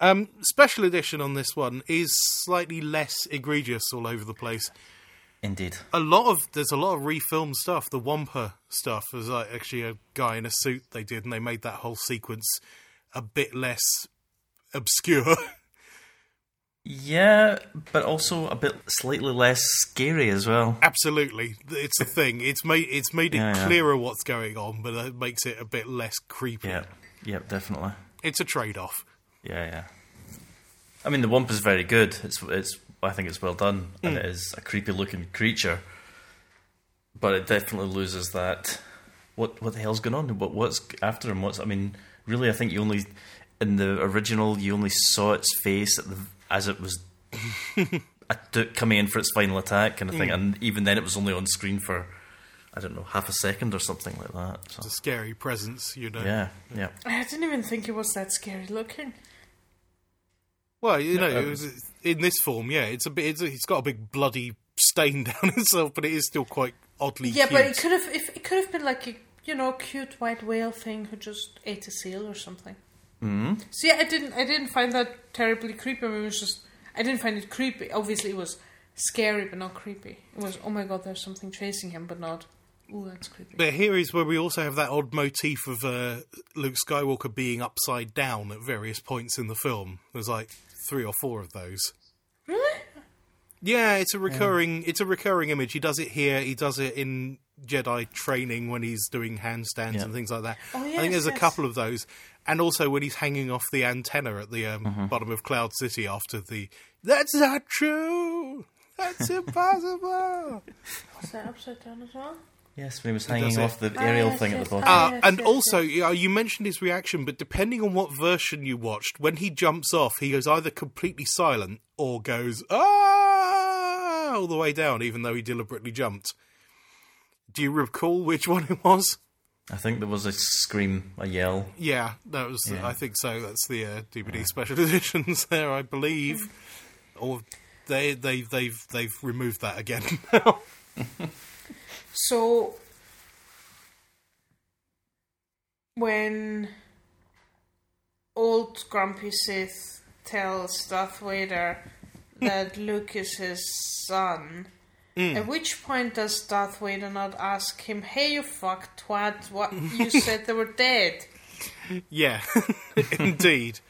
Um, special edition on this one is slightly less egregious all over the place. Indeed. A lot of there's a lot of refilmed stuff. The Wampa stuff was like actually a guy in a suit they did, and they made that whole sequence a bit less obscure. Yeah, but also a bit slightly less scary as well. Absolutely, it's a thing. It's made it's made it Yeah, yeah. clearer what's going on, but it makes it a bit less creepy. Yeah, yeah, definitely. It's a trade off. Yeah, yeah. I mean, the Wampa is very good. It's, it's. I think it's well done, and hmm. it is a creepy looking creature. But it definitely loses that. What what the hell's going on? What what's after him? What's I mean, really? I think you only in the original you only saw its face at the, as it was at- coming in for its final attack, kind of thing. Hmm. And even then, it was only on screen for I don't know half a second or something like that. So, It's a scary presence, you know. yeah, yeah. I didn't even think it was that scary looking. Well, you know, No, it was, in this form, yeah, it's a bit. It's, it's got a big bloody stain down itself, but it is still quite oddly. Yeah, cute. but it could have if it could have been like a you know cute white whale thing who just ate a seal or something. Mm-hmm. So yeah, I didn't I didn't find that terribly creepy. I mean, it was just I didn't find it creepy. Obviously, it was scary, but not creepy. It was oh my god, there's something chasing him, but not ooh, that's creepy. But here is where we also have that odd motif of uh, Luke Skywalker being upside down at various points in the film. There's like three or four of those. really? Yeah, it's a recurring. It's a recurring image. He does it here. He does it in Jedi training when he's doing handstands Yeah. and things like that. Oh, I think there's a couple of those, and also when he's hanging off the antenna at the um, Mm-hmm. bottom of Cloud City after the. That's not true. That's impossible. Was that upside down as well? Yes, when he was hanging off the Ah, aerial yes, thing at the bottom. Ah, Uh, yes, and yes, also, yes. you, you mentioned his reaction, but depending on what version you watched, when he jumps off, he goes either completely silent or goes ah all the way down, even though he deliberately jumped. Do you recall which one it was? I think there was a scream, a yell. Yeah, that was. Yeah. I think so. That's the uh, DVD special editions there, I believe. Or they they they've they've removed that again now. So when old grumpy Sith tells Darth Vader that Luke is his son, at which point does Darth Vader not ask him, "Hey, you fuck twat! What you said they were dead?" Yeah, indeed.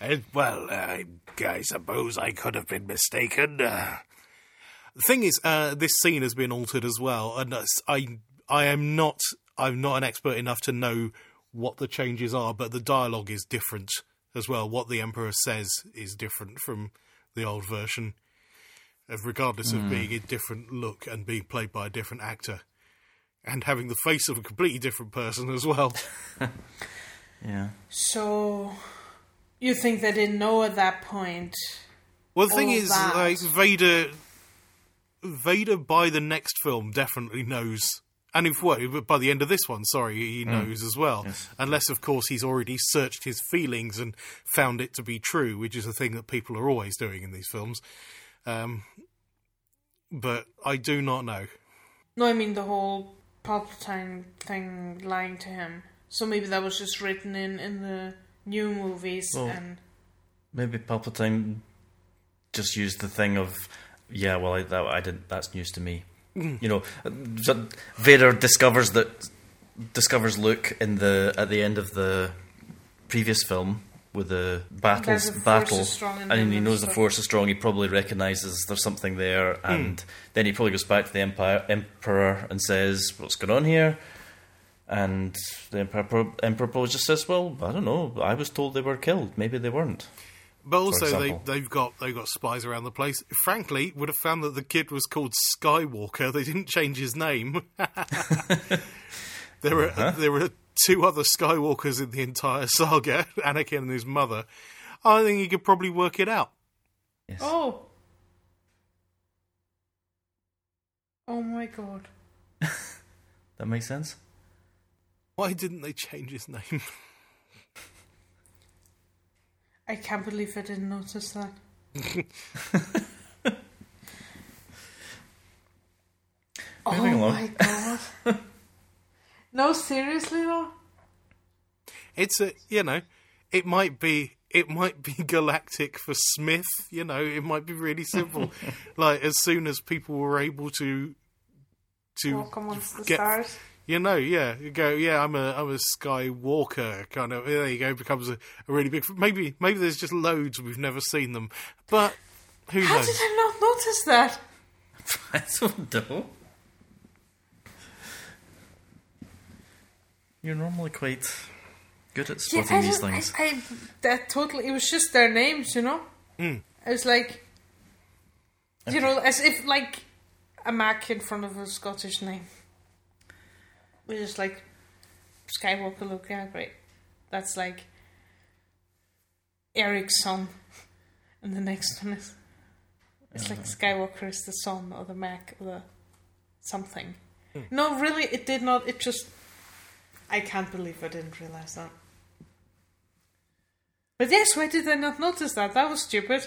And, well, uh, I suppose I could have been mistaken. Uh, the thing is, uh, this scene has been altered as well, and I I am not I'm not an expert enough to know what the changes are, but the dialogue is different as well. What the Emperor says is different from the old version, regardless of hmm. being a different look and being played by a different actor. And having the face of a completely different person as well. Yeah. So you think they didn't know at that point? Well, the thing is, that. like Vader, Vader by the next film definitely knows, and if what by the end of this one, sorry, he hmm. knows as well. Yes. Unless, of course, he's already searched his feelings and found it to be true, which is a thing that people are always doing in these films. Um, but I do not know. No, I mean the whole Palpatine thing lying to him. So maybe that was just written in in the new movies Well, and Maybe Palpatine just used the thing of, yeah, well, I, that I didn't. That's news to me. You know, so Vader discovers that discovers Luke in the at the end of the previous film with the battles the battle, is strong in and he knows the. Force is strong. He probably recognizes there's something there, hmm. and then he probably goes back to the Empire Emperor and says, "What's going on here?" And the Emperor, Emperor probably just says, "Well, I don't know. I was told they were killed. Maybe they weren't." But also, they, they've got they've got spies around the place. Frankly, would have found that the kid was called Skywalker. They didn't change his name. there were uh-huh. there were two other Skywalkers in the entire saga: Anakin and his mother. I think you could probably work it out. Yes. oh, oh my god! That makes sense. Why didn't they change his name? I can't believe I didn't notice that. oh my god! No, seriously though. It's a you know, it might be it might be galactic for Smith. You know, it might be really simple. like as soon as people were able to to Walk amongst the get stars. you know, yeah, you go, yeah, I'm a, I'm a Skywalker kind of. There you go, becomes a, a really big. Maybe, maybe there's just loads we've never seen them, but who How knows? did I not notice that? I don't know. You're normally quite good at Yeah, spotting I these don't- things. I, I, that totally. It was just their names, you know. Mm. It was like, you know, as if like a Mac in front of a Scottish name. We're just like Skywalker. Look, yeah, great. That's like Eric's son, and the next one is. It's like Skywalker is the son or the Mac or the something. No, really, it did not. It just. I can't believe I didn't realize that. But yes, why did I not notice that? That was stupid.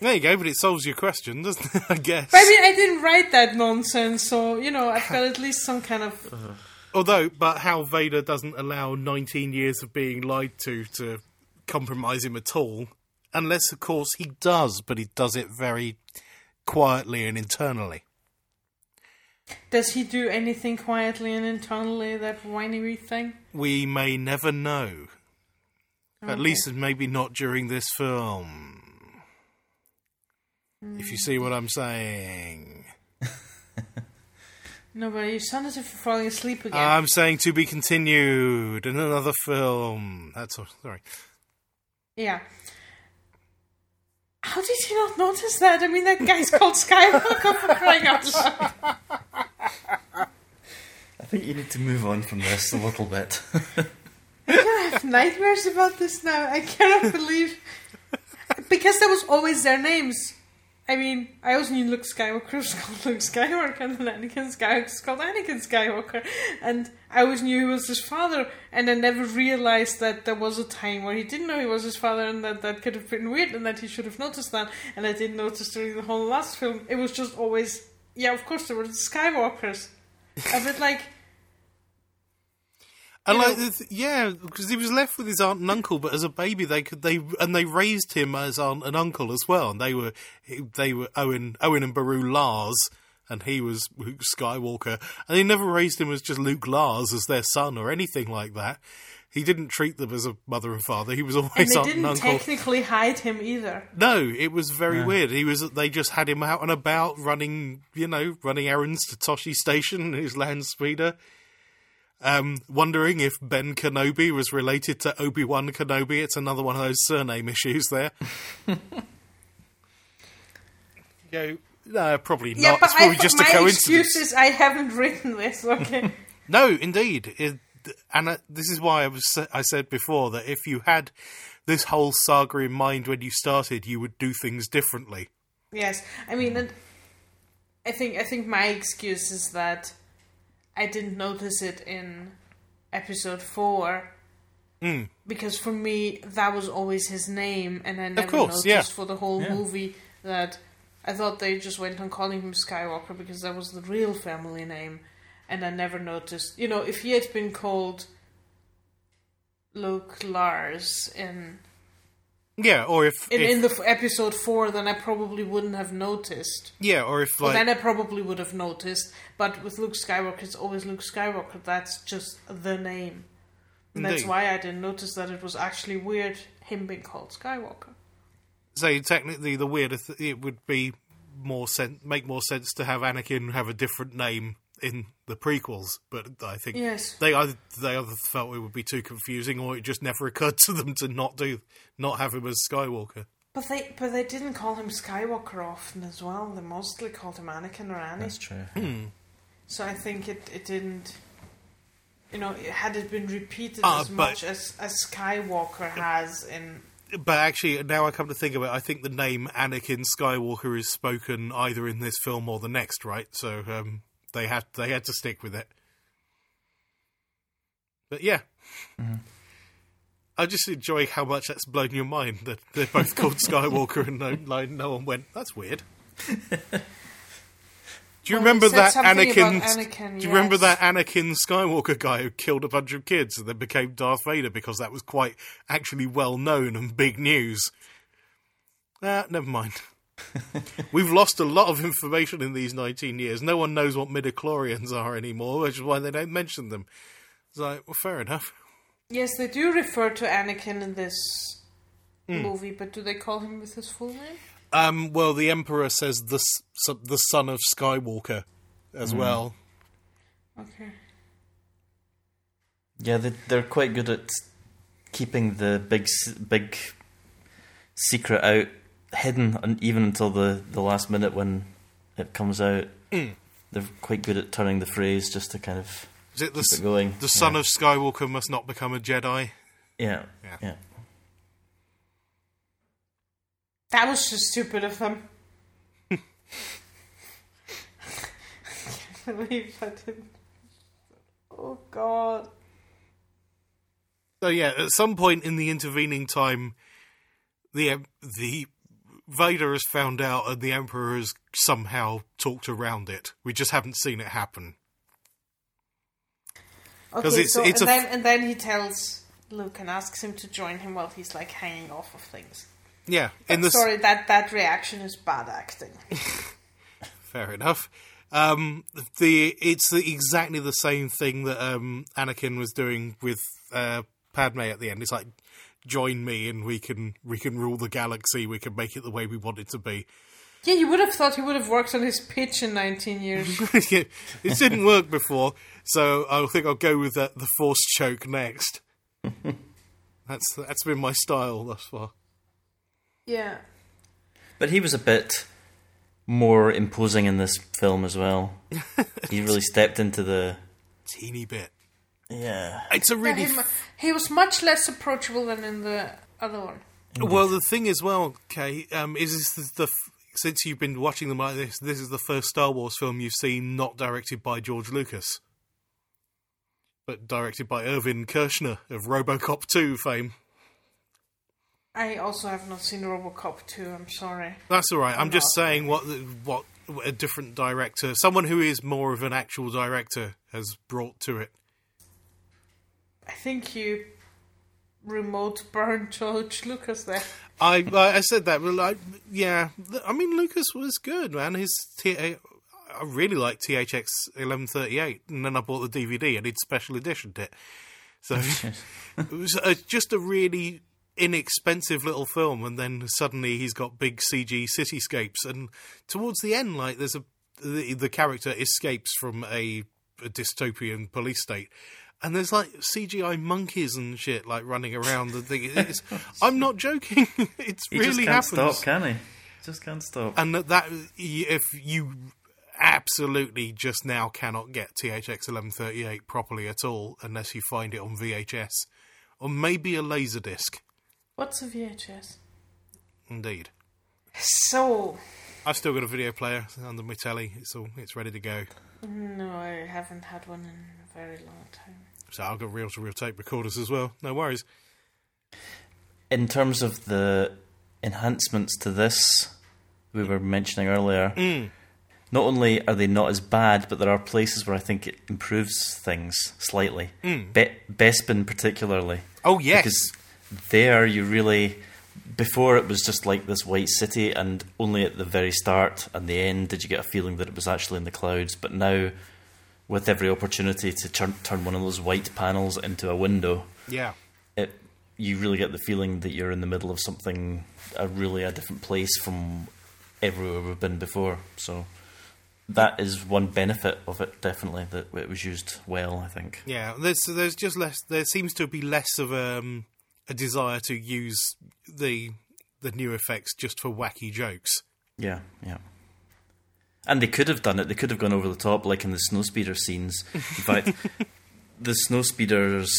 There you go, but it solves your question, doesn't it? I guess. But I mean, I didn't write that nonsense, so you know, I've got at least some kind of. Uh-huh. Although, but how Vader doesn't allow 19 years of being lied to to compromise him at all, unless, of course, he does, but he does it very quietly and internally. Does he do anything quietly and internally? That winery thing. We may never know. At least maybe not during this film. If you see what I'm saying. No, but you sound as if you're falling asleep again. I'm saying to be continued in another film. That's all. Sorry. yeah. How did you not notice that? I mean, that guy's called Skywalker for crying out loud. I think you need to move on from this a little bit. I'm gonna have nightmares about this now. I cannot believe because that was always their names. I mean, I always knew Luke Skywalker was called Luke Skywalker, and then Anakin Skywalker was called Anakin Skywalker, and I always knew he was his father, and I never realized that there was a time where he didn't know he was his father, and that that could have been weird, and that he should have noticed that, and I didn't notice during the whole last film. It was just always, yeah, of course there were the Skywalkers, a bit like. And You like, know- th- yeah, because he was left with his aunt and uncle, but as a baby, they could they and they raised him as aunt and uncle as well, and they were they were Owen Owen and Beru Lars, and he was Luke Skywalker, and they never raised him as just Luke Lars as their son or anything like that. He didn't treat them as a mother and father. He was And always they aunt and didn't uncle. technically hide him either. No, it was very weird. He was they just had him out and about running, you know, running errands to Tosche Station, in his land speeder. Um, wondering if Ben Kenobi was related to Obi Wan Kenobi. It's another one of those surname issues there. you go, no, probably Yeah, not. but It's probably I, just my a coincidence. excuse is I haven't written this. Okay. No, indeed, it, and uh, this is why I was I said before that if you had this whole saga in mind when you started, you would do things differently. yes, I mean, I think I think my excuse is that I didn't notice it in episode four. Hmm. Because for me, that was always his name, and I never course, noticed yeah. for the whole Yeah. movie that I thought they just went on calling him Skywalker because that was the real family name, and I never noticed. You know, if he had been called Luke Lars in Yeah, or if, in, if in the f- episode four, then I probably wouldn't have noticed. yeah, or if Well, like then I probably would have noticed. But with Luke Skywalker, it's always Luke Skywalker. That's just the name. And that's why I didn't notice that it was actually weird him being called Skywalker. so technically the weirder th- it would be more sen- make more sense to have Anakin have a different name in the prequels, but I think Yes. they either they either felt it would be too confusing, or it just never occurred to them to not do not have him as Skywalker. But they but they didn't call him Skywalker often as well. They mostly called him Anakin or Annie. That's true. So I think it, it didn't. You know, had it been repeated Ah, as but- much as, as Skywalker has in But actually, now I come to think of it, I think the name Anakin Skywalker is spoken either in this film or the next, right? So um, they had they had to stick with it. But yeah, I just enjoy how much that's blown your mind that they're both called Skywalker, and no, like, no one went. That's weird. Do you Well, remember that something Anakin? about Anakin, do you remember that Anakin Skywalker guy who killed a bunch of kids and then became Darth Vader because that was quite actually well known and big news? Ah, never mind. We've lost a lot of information in these 19 years. No one knows what midichlorians are anymore, which is why they don't mention them. It's like, well, fair enough. Yes, they do refer to Anakin in this Hmm. movie, but do they call him with his full name? Um, well, the Emperor says the s- s- the son of Skywalker as well. Okay. Yeah, they, they're quite good at keeping the big big secret out hidden, and even until the, the last minute when it comes out. Hmm. They're quite good at turning the phrase just to kind of Is it the, keep it going. the son yeah. of Skywalker must not become a Jedi? yeah, Yeah. yeah. That was just stupid of them. I can't believe I didn't. Oh god. So yeah, at some point in the intervening time, the the Vader has found out, and the Emperor has somehow talked around it. We just haven't seen it happen. Okay, it's- so it's and then f- and then he tells Luke and asks him to join him while he's like hanging off of things. Yeah, in the Sorry, that that reaction is bad acting. fair enough. Um, the it's the, exactly the same thing that um, Anakin was doing with uh, Padme at the end. It's like, join me, and we can we can rule the galaxy. We can make it the way we want it to be. Yeah, you would have thought he would have worked on his pitch in 19 years. Yeah, it didn't work before, so I think I'll go with the, the force choke next. that's that's been my style thus far. yeah. But he was a bit more imposing in this film as well. he really stepped into the Teeny bit. Yeah. It's a Yeah, really he, he was much less approachable than in the other one. well. The thing as well, Kay, um, is this the, the since you've been watching them like this, this is the first Star Wars film you've seen not directed by George Lucas, but directed by Irvin Kershner of RoboCop 2 fame. I also have not seen RoboCop 2, I'm sorry. That's all right. I'm just not. saying what what a different director, someone who is more of an actual director, has brought to it. I think you remote burned George Lucas there. I I I said that, but like, yeah, I mean Lucas was good, man. His T- I really like THX 1138, and then I bought the DVD and he'd special editioned it. So it was uh just a really inexpensive little film, and then suddenly he's got big CG cityscapes, and towards the end, like there's a the, the character escapes from a, a dystopian police state. And there's like CGI monkeys and shit like running around the thing. It's, I'm not joking. It's He really just can't happens. stop, can he? Just can't stop. And that, that if you absolutely just now cannot get THX 1138 properly at all unless you find it on VHS or maybe a laserdisc. What's a VHS? Indeed. So, I've still got a video player under my telly. It's all it's ready to go. no, I haven't had one in a very long time. So I've got reel to reel tape recorders as well. No worries. In terms of the enhancements to this, we were mentioning earlier, Mm. not only are they not as bad, but there are places where I think it improves things slightly. Be- Bespin, particularly. Oh yes. Because there you really. Before it was just like this white city, and only at the very start and the end did you get a feeling that it was actually in the clouds. But now, with every opportunity to turn, turn one of those white panels into a window, yeah. it you really get the feeling that you're in the middle of something, a really a different place from everywhere we've been before. So that is one benefit of it, definitely that it was used well. I think. Yeah, there's there's just less. There seems to be less of um, a desire to use the the new effects just for wacky jokes. Yeah, yeah. And they could have done it. They could have gone over the top, like in the snowspeeder scenes. In fact, the snowspeeders,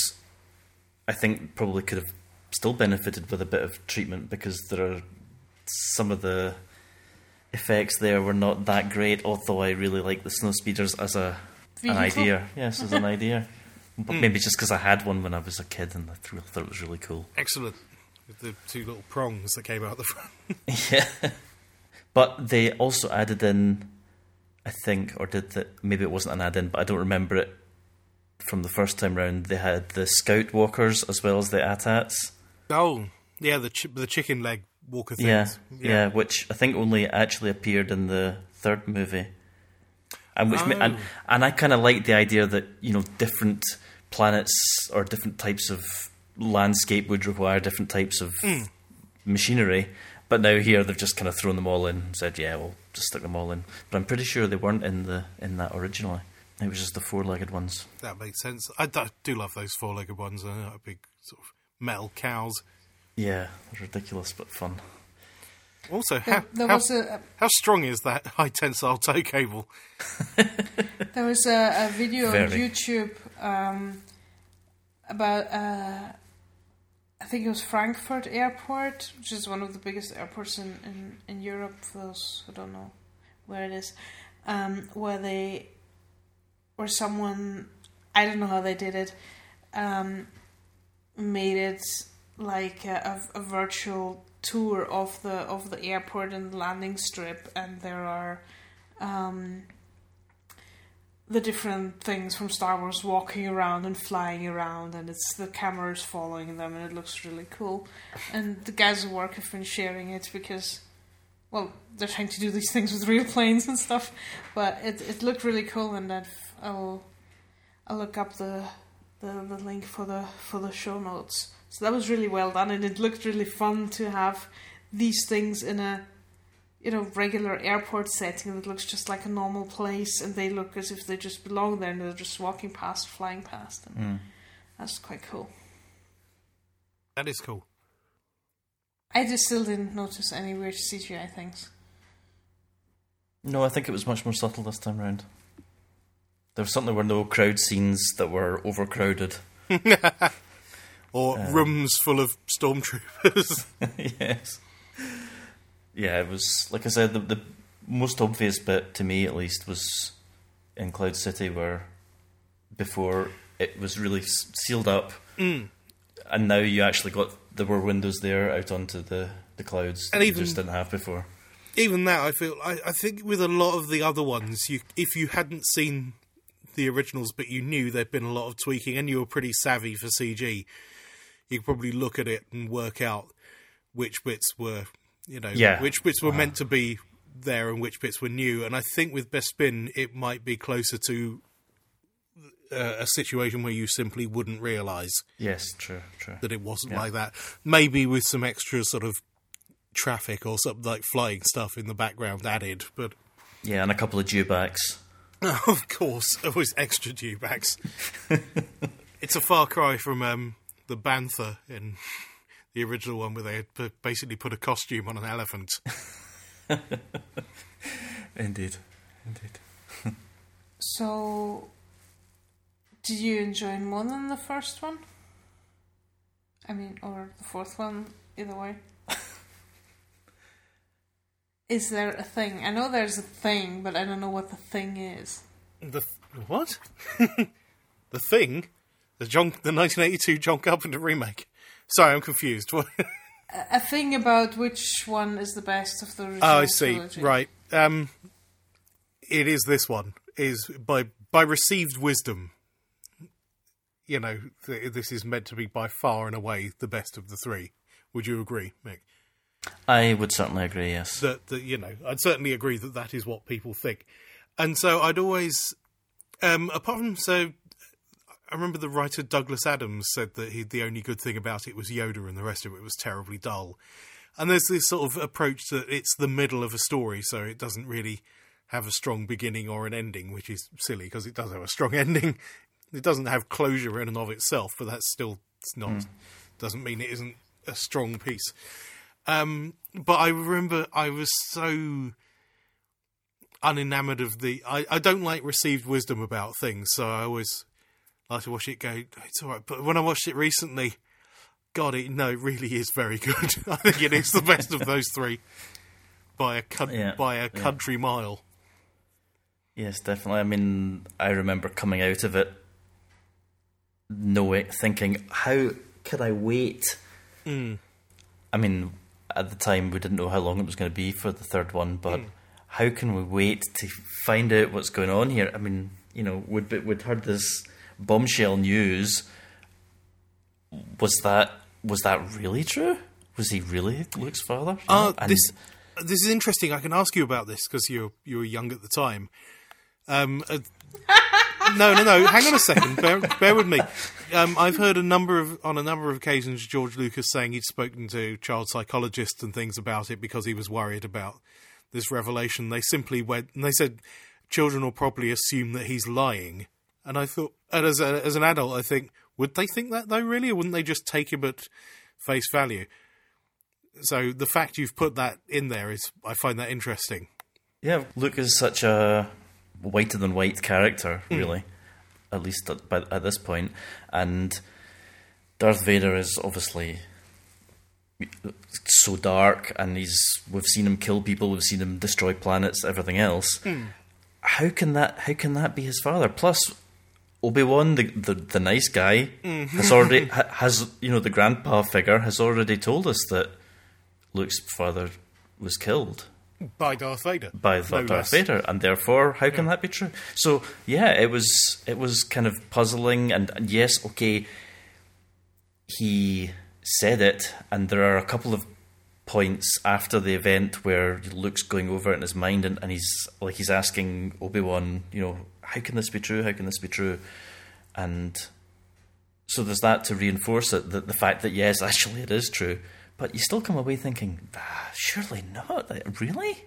I think, probably could have still benefited with a bit of treatment because there are some of the effects there were not that great. Although I really like the snowspeeders as a an idea. Yes, as an idea. But hmm. maybe just because I had one when I was a kid and I thought it was really cool. Excellent. With the two little prongs that came out the front. Yeah. But they also added in I think, or did that? Maybe it wasn't an add-in, but I don't remember it from the first time round. They had the Scout Walkers as well as the AT-ATs. Oh, yeah, the ch- the chicken leg walker things. Yeah, yeah, which I think only actually appeared in the third movie. And which ma- and Oh. and I kind of like the idea that you know different planets or different types of landscape would require different types of Hmm. machinery. But now here they've just kind of thrown them all in and said, yeah, we'll just stick them all in. But I'm pretty sure they weren't in the in that originally. It was just the four-legged ones. That makes sense. I do, do love those four-legged ones. They're like big sort of metal cows. Yeah, ridiculous but fun. Also, There, how, there how, was a how strong is that high tensile tow cable? there was a, a video on YouTube um, about uh, I think it was Frankfurt Airport, which is one of the biggest airports in, in, in Europe. For those who don't know where it is, um, where they or someone I don't know how they did it um, made it like a, a, virtual tour of the of the airport and landing strip, and there are. Um, the different things from Star Wars walking around and flying around, and it's the cameras following them, and it looks really cool. And the guys at work have been sharing it because, well, they're trying to do these things with real planes and stuff. But it it looked really cool, and I've, I'll I'll look up the, the the link for the for the show notes. So that was really well done, and it looked really fun to have these things in a you know, regular airport setting that looks just like a normal place, and they look as if they just belong there, and they're just walking past, flying past, and Mm. that's quite cool. That is cool. I just still didn't notice any weird CGI things. No, I think it was much more subtle this time round. There certainly were no crowd scenes that were overcrowded. Or Um, rooms full of stormtroopers. yes. Yeah, it was like I said. The, the most obvious bit to me, at least, was in Cloud City, where before it was really sealed up, Mm. and now you actually got there were windows there out onto the the clouds that And you just didn't have before. Even that, I feel. I, I think with a lot of the other ones, you if you hadn't seen the originals, but you knew there'd been a lot of tweaking, and you were pretty savvy for CG, you could probably look at it and work out which bits were, you know, Yeah. which bits were meant to be there and which bits were new. And I think with Bespin, it might be closer to uh, a situation where you simply wouldn't realise Yes, true, true. that it wasn't Yeah. like that. Maybe with some extra sort of traffic or something like flying stuff in the background added, but Yeah, and a couple of dewbacks. of course, always extra dewbacks. it's a far cry from um, the bantha in the original one, where they had basically put a costume on an elephant. Indeed, indeed. So, did you enjoy more than the first one? I mean, or the fourth one, either way. Is there a thing? I know there's a thing, but I don't know what the thing is. The th- what? the thing, the John, the 1982 John Carpenter remake. Sorry, I'm confused. What? A, a thing about which one is the best of the original Oh, I see. trilogy. Right. Um, it is this one. Is by by received wisdom. You know, th- this is meant to be by far and away the best of the three. Would you agree, Mick? I would certainly agree. Yes. That, that you know, I'd certainly agree that that is what people think. And so I'd always, um, apart from so, I remember the writer Douglas Adams said that he, the only good thing about it was Yoda, and the rest of it was terribly dull. And there's this sort of approach that it's the middle of a story, so it doesn't really have a strong beginning or an ending, which is silly because it does have a strong ending. It doesn't have closure in and of itself, but that's still not doesn't mean it isn't a strong piece. Um, but I remember I was so unenamored of the. I, I don't like received wisdom about things, so I always like to watch it go. It's all right, but when I watched it recently, God, it no, it really is very good. I think it is the best of those three by a Yeah, by a yeah. country mile. Yes, definitely. I mean, I remember coming out of it, knowing, thinking, how could I wait? Mm. I mean, at the time, we didn't know how long it was going to be for the third one, but mm. how can we wait to find out what's going on here? I mean, you know, we'd, we'd heard this bombshell news. Was that was that really true? Was he really Luke's father? Uh, and- this this is interesting. I can ask you about this because you you were young at the time. Um, uh, no, no, no. Hang on a second. Bear, bear with me. Um, I've heard a number of on a number of occasions George Lucas saying he'd spoken to child psychologists and things about it because he was worried about this revelation. They simply went and they said children will probably assume that he's lying. And I thought, and as a, as an adult, I think would they think that though? Really, or wouldn't they just take him at face value? So the fact you've put that in there is, I find that interesting. Yeah, Luke is such a whiter than white character, Hmm. really, at least at, by, at this point. And Darth Vader is obviously so dark, and he's we've seen him kill people, we've seen him destroy planets, everything else. Hmm. How can that? How can that be his father? Plus. Obi Wan, the, the the nice guy, Hmm. has already ha- has you know the grandpa figure has already told us that Luke's father was killed By Darth Vader. by no Darth less. Vader, and therefore, how can that be true? So, yeah, it was it was kind of puzzling, and, and yes, okay, he said it, and there are a couple of points after the event where Luke's going over it in his mind, and, and he's like he's asking Obi Wan, you know, how can this be true? How can this be true? And so there's that to reinforce it, the, the fact that yes, actually it is true, but you still come away thinking, ah, surely not, Like, really?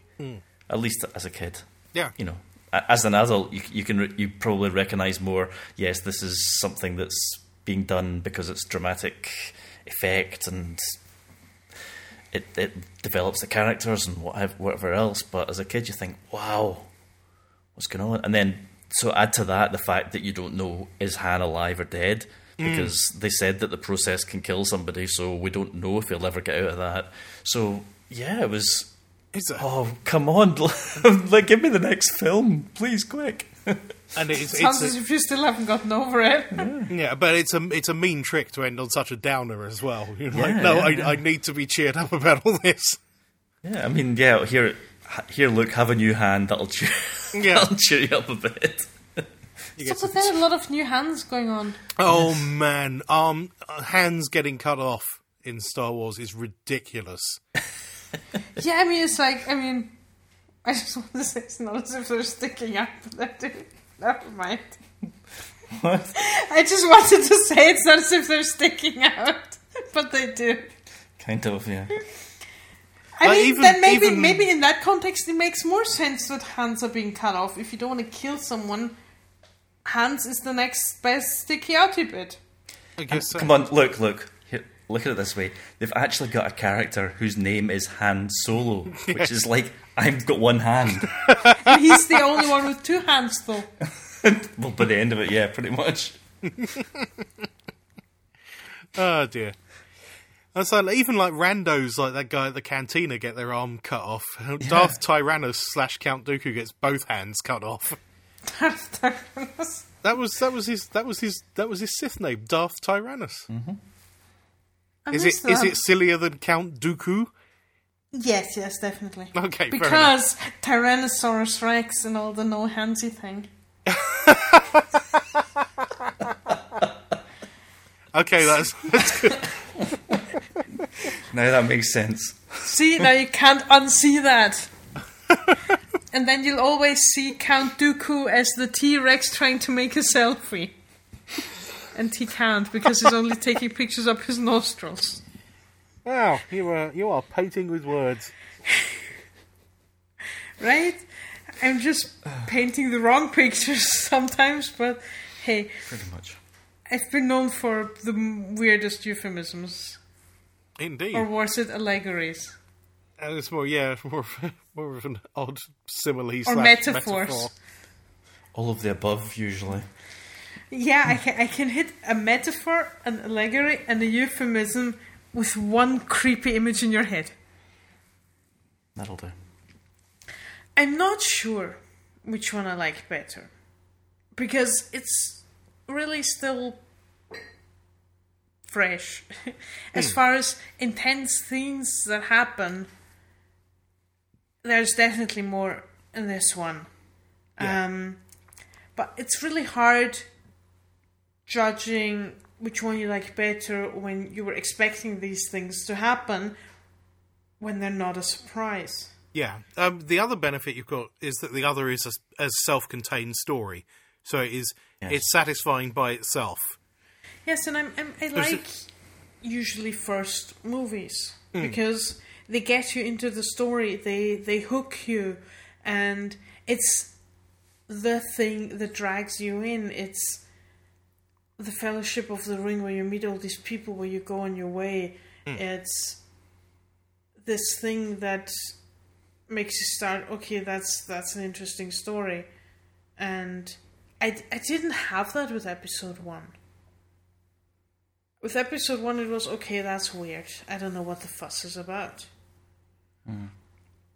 At least as a kid, Yeah. you know. As an adult, you, you can re- you probably recognise more. Yes, this is something that's being done because it's dramatic effect and it it develops the characters and whatever, whatever else. But as a kid, you think, wow, what's going on? And then so add to that the fact that you don't know is Han alive or dead because hmm. they said that the process can kill somebody, so we don't know if he'll ever get out of that. So yeah, it was. It's a, Oh come on! like, give me the next film, please, quick. and it's, Sounds it's as if you still haven't gotten over it. yeah, but it's a it's a mean trick to end on such a downer as well. You're like, no, yeah, I, yeah. I need to be cheered up about all this. Yeah, I mean, yeah. Here, here, look, have a new hand that'll cheer, Yeah. that'll cheer you up a bit. You So, get but some- there a lot of new hands going on. oh man, um, hands getting cut off in Star Wars is ridiculous. Yeah, I mean, it's like, I mean, I just want to say it's not as if they're sticking out, but they do. Never mind. What? I just wanted to say it's not as if they're sticking out, but they do. Kind of, yeah. I mean, even- then maybe even- maybe in that context it makes more sense that hands are being cut off. If you don't want to kill someone, hands is the next best sticky outy bit. I guess. Um, so. Come on, look, look. Here, look at it this way. They've actually got a character whose name is Han Solo, which is like I've got one hand. And he's the only one with two hands, though. well, by the end of it, yeah, pretty much. Oh dear. And so even like randos like that guy at the cantina get their arm cut off. Darth Tyrannus slash Count Dooku gets both hands cut off. That was that was his that was his that was his Sith name, Darth Tyrannus. Mm-hmm. I Is it missed is that. it sillier than Count Dooku? Yes, yes, definitely. Okay. Because Tyrannosaurus Rex and all the no handsy thing. Okay, that's that's good. Now that makes sense. See, now you can't unsee that. and then you'll always see Count Dooku as the T Rex trying to make a selfie. And he can't because he's only taking pictures up his nostrils. Wow, you are you are painting with words. Right? I'm just painting the wrong pictures sometimes, but hey, Pretty much. I've been known for the weirdest euphemisms. Indeed. Or was it allegories? And it's more yeah, more of, more of an odd simile Or metaphors. metaphor. All of the above, usually. Yeah, I can, I can hit a metaphor, an allegory, and a euphemism with one creepy image in your head. That'll do. I'm not sure which one I like better. Because it's really still fresh. as far as intense things that happen, there's definitely more in this one. Yeah. Um, but it's really hard judging which one you like better when you were expecting these things to happen when they're not a surprise. Yeah. Um, the other benefit you've got is that the other is a, a self-contained story, so it is Yes. it's satisfying by itself. Yes, and I'm, I'm I a- like usually first movies Hmm. because they get you into the story, they they hook you, and it's the thing that drags you in. It's the Fellowship of the Ring where you meet all these people, where you go on your way. It's this thing that makes you start. Okay, that's that's an interesting story, and I I didn't have that with episode one. With episode one, it was okay. That's weird. I don't know what the fuss is about.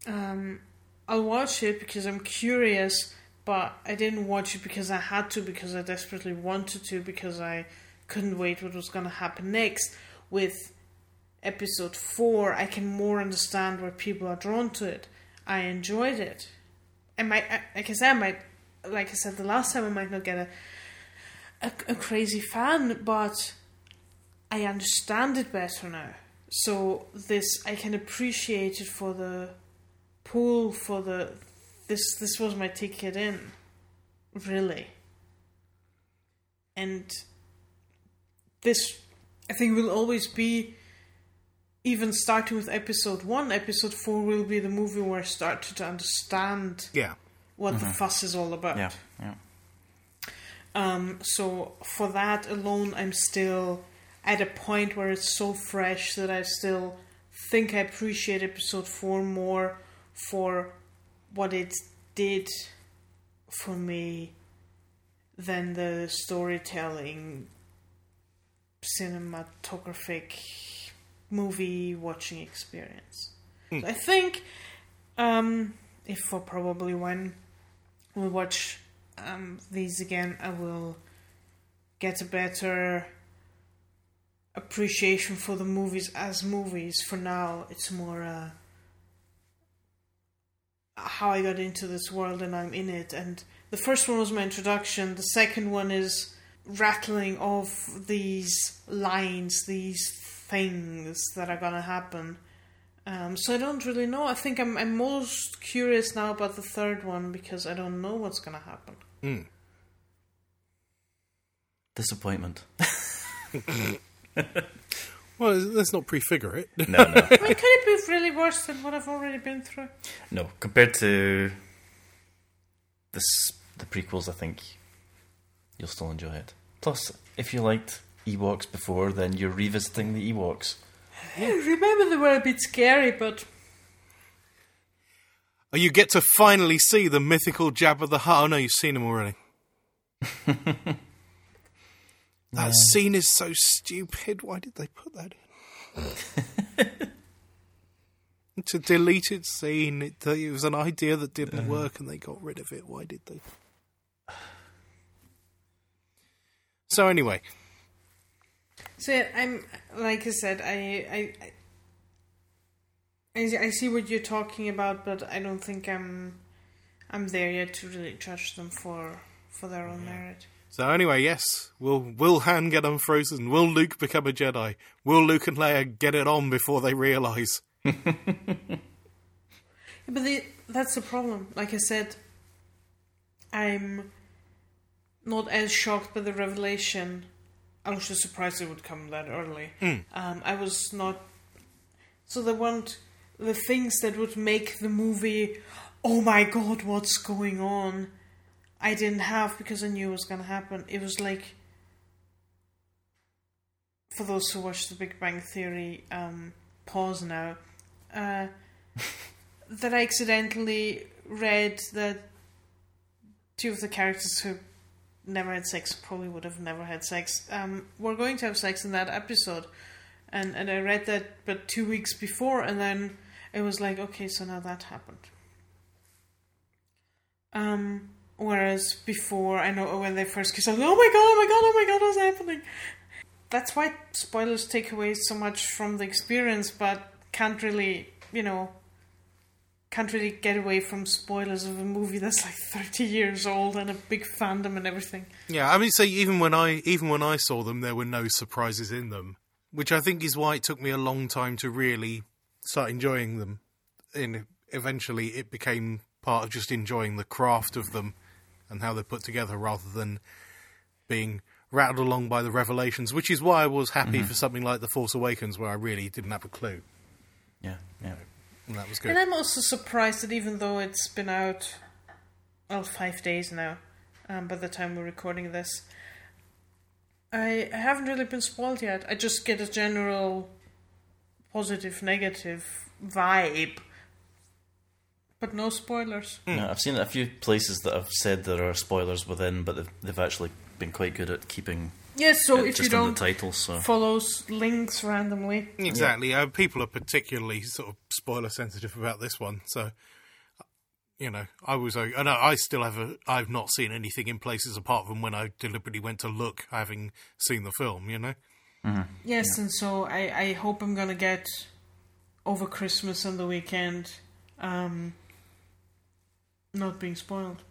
Um, I'll watch it because I'm curious, but I didn't watch it because I had to, because I desperately wanted to, because I couldn't wait what was going to happen next. With episode four, I can more understand where people are drawn to it. I enjoyed it. I might, I- like I said, I might, like I said the last time, I might not get a, a, a crazy fan, but I understand it better now. So this, I can appreciate it for the pull for the this. This was my ticket in, really. And this, I think, will always be. Even starting with episode one, episode four will be the movie where I started to understand Yeah. what the fuss is all about. Yeah, yeah. Um, so for that alone, I'm still at a point where it's so fresh that I still think I appreciate episode four more for what it did for me than the storytelling, cinematographic movie watching experience. So I think um, if or probably when we watch um, these again, I will get a better appreciation for the movies as movies. For now, it's more uh, how I got into this world and I'm in it. And the first one was my introduction. The second one is rattling off these lines, these things that are gonna happen. Um, so I don't really know. I think I'm I'm most curious now about the third one because I don't know what's gonna happen. Disappointment. Well, let's not prefigure it. No, no, I mean, could it be really worse than what I've already been through? no. Compared to this, the prequels, I think you'll still enjoy it. Plus, if you liked Ewoks before, then you're revisiting the Ewoks. I remember they were a bit scary, but Oh, you get to finally see the mythical Jabba the Hutt. Oh no, you've seen him already. that scene is so stupid. Why did they put that in? it's a deleted scene. It, it was an idea that didn't work, and they got rid of it. Why did they? So anyway, so yeah, I'm like I said, I I. I I I see what you're talking about, but I don't think I'm I'm there yet to really judge them for for their own merit. So anyway, yes, will will Han get unfrozen? Will Luke become a Jedi? Will Luke and Leia get it on before they realize? Yeah, but the, that's the problem. Like I said, I'm not as shocked by the revelation. I was just surprised it would come that early. Um, I was not. So they want the things that would make the movie. Oh my god, what's going on? I didn't have because I knew it was gonna happen. It was like. For those who watch The Big Bang Theory, um, pause now. Uh, that I accidentally read that two of the characters who never had sex probably would have never had sex um, were going to have sex in that episode, and and I read that but two weeks before, and then it was like okay, so now that happened. Um, whereas before, I know when they first kissed, I was like, oh my god, oh my god, oh my god, what's happening? That's why spoilers take away so much from the experience, but can't really, you know, can't really get away from spoilers of a movie that's like 30 years old and a big fandom and everything. Yeah, I mean, so even when I even when I saw them, there were no surprises in them, which I think is why it took me a long time to really start enjoying them. And eventually, it became part of just enjoying the craft of them and how they're put together, rather than being rattled along by the revelations. Which is why I was happy for something like The Force Awakens, where I really didn't have a clue, Yeah, yeah. and that was good. And I'm also surprised that even though it's been out, well, five days now, um, by the time we're recording this, I, I haven't really been spoiled yet. I just get a general positive, negative vibe, but no spoilers. Yeah, I've seen a few places that have said there are spoilers within, but they've, they've actually been quite good at keeping Yes, so it if you just in don't the title. So follow s- links randomly, Exactly. Uh, people are particularly sort of spoiler sensitive about this one, so you know, I was, uh, and I I still have a, I've not seen anything in places apart from when I deliberately went to look, having seen the film. You know, Yes, and so I, I hope I'm gonna get over Christmas and the weekend, um, not being spoiled.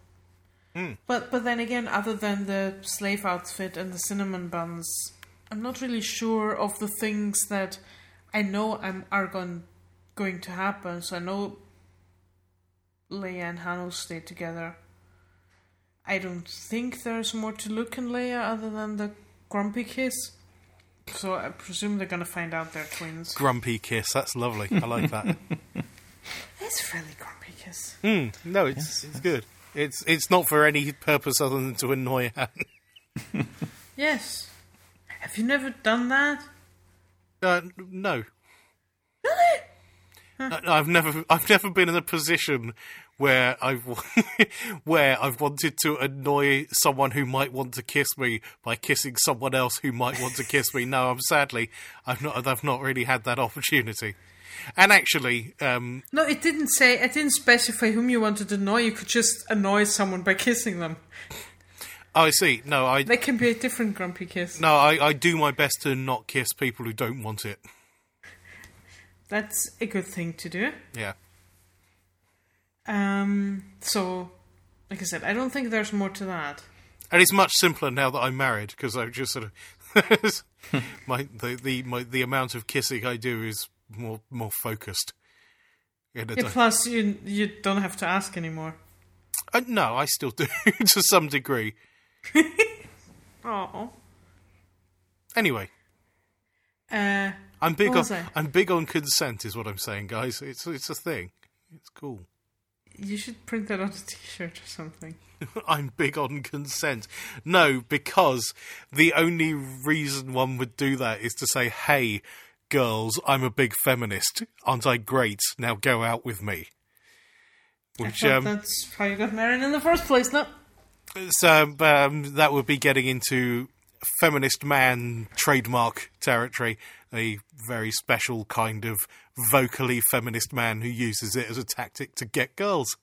Hmm. But but then again, other than the slave outfit and the cinnamon buns, I'm not really sure of the things that I know I'm are going going to happen. So I know Leia and Han will stay together. I don't think there's more to Luke and Leia other than the grumpy kiss. So I presume they're gonna find out they're twins. grumpy kiss. That's lovely. I like that. It's really grumpy kiss. mm, no, it's it's good. It's it's not for any purpose other than to annoy Han. Yes. Have you never done that? Uh, no. I- I've never, I've never been in a position where I've, where I've wanted to annoy someone who might want to kiss me by kissing someone else who might want to kiss me. No, I'm sadly, I've not, I've not really had that opportunity. And actually, um, No, it didn't say. It didn't specify whom you wanted to annoy. You could just annoy someone by kissing them. oh, I see. No, I, They can be a different grumpy kiss. no, I, I do my best to not kiss people who don't want it. That's a good thing to do. Yeah. Um. So, like I said, I don't think there's more to that. And it's much simpler now that I'm married because I've just sort of my the the my, the amount of kissing I do is more more focused. Yeah, plus, you you don't have to ask anymore. uh, no, I still do to some degree. Oh. Anyway, Uh. I'm big on I? I'm big on consent, is what I'm saying, guys. It's it's a thing. It's cool. You should print that on a T-shirt or something. I'm big on consent. No, because the only reason one would do that is to say, "Hey, girls, I'm a big feminist. Aren't I great? Now go out with me." Which I um, that's how you got married in the first place. No. so um, that would be getting into feminist man trademark territory. A very special kind of vocally feminist man who uses it as a tactic to get girls.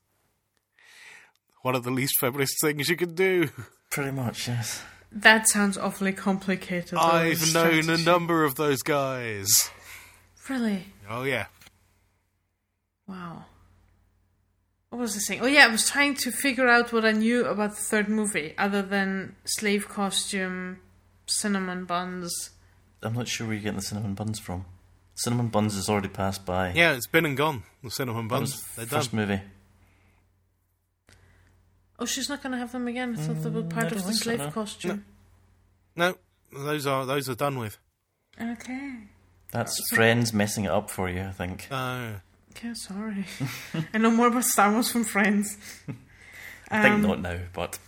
One of the least feminist things you can do. pretty much, yes. That sounds awfully complicated. though, I've as known a number of those guys. Really? Oh yeah. Wow. What was I saying? Oh yeah, I was trying to figure out what I knew about the third movie, other than slave costume, cinnamon buns. I'm not sure where you're getting the cinnamon buns from. Cinnamon buns is already passed by. Yeah, it's been and gone. The cinnamon that was buns. They're done. first movie. Oh, she's not going to have them again. I thought they were part Mm, of the think so, slave no. costume. No, those are those are done with. Okay. That's Friends messing it up for you, I think. Uh, Okay, sorry. I know more about Star Wars from Friends. I think Um, not now, but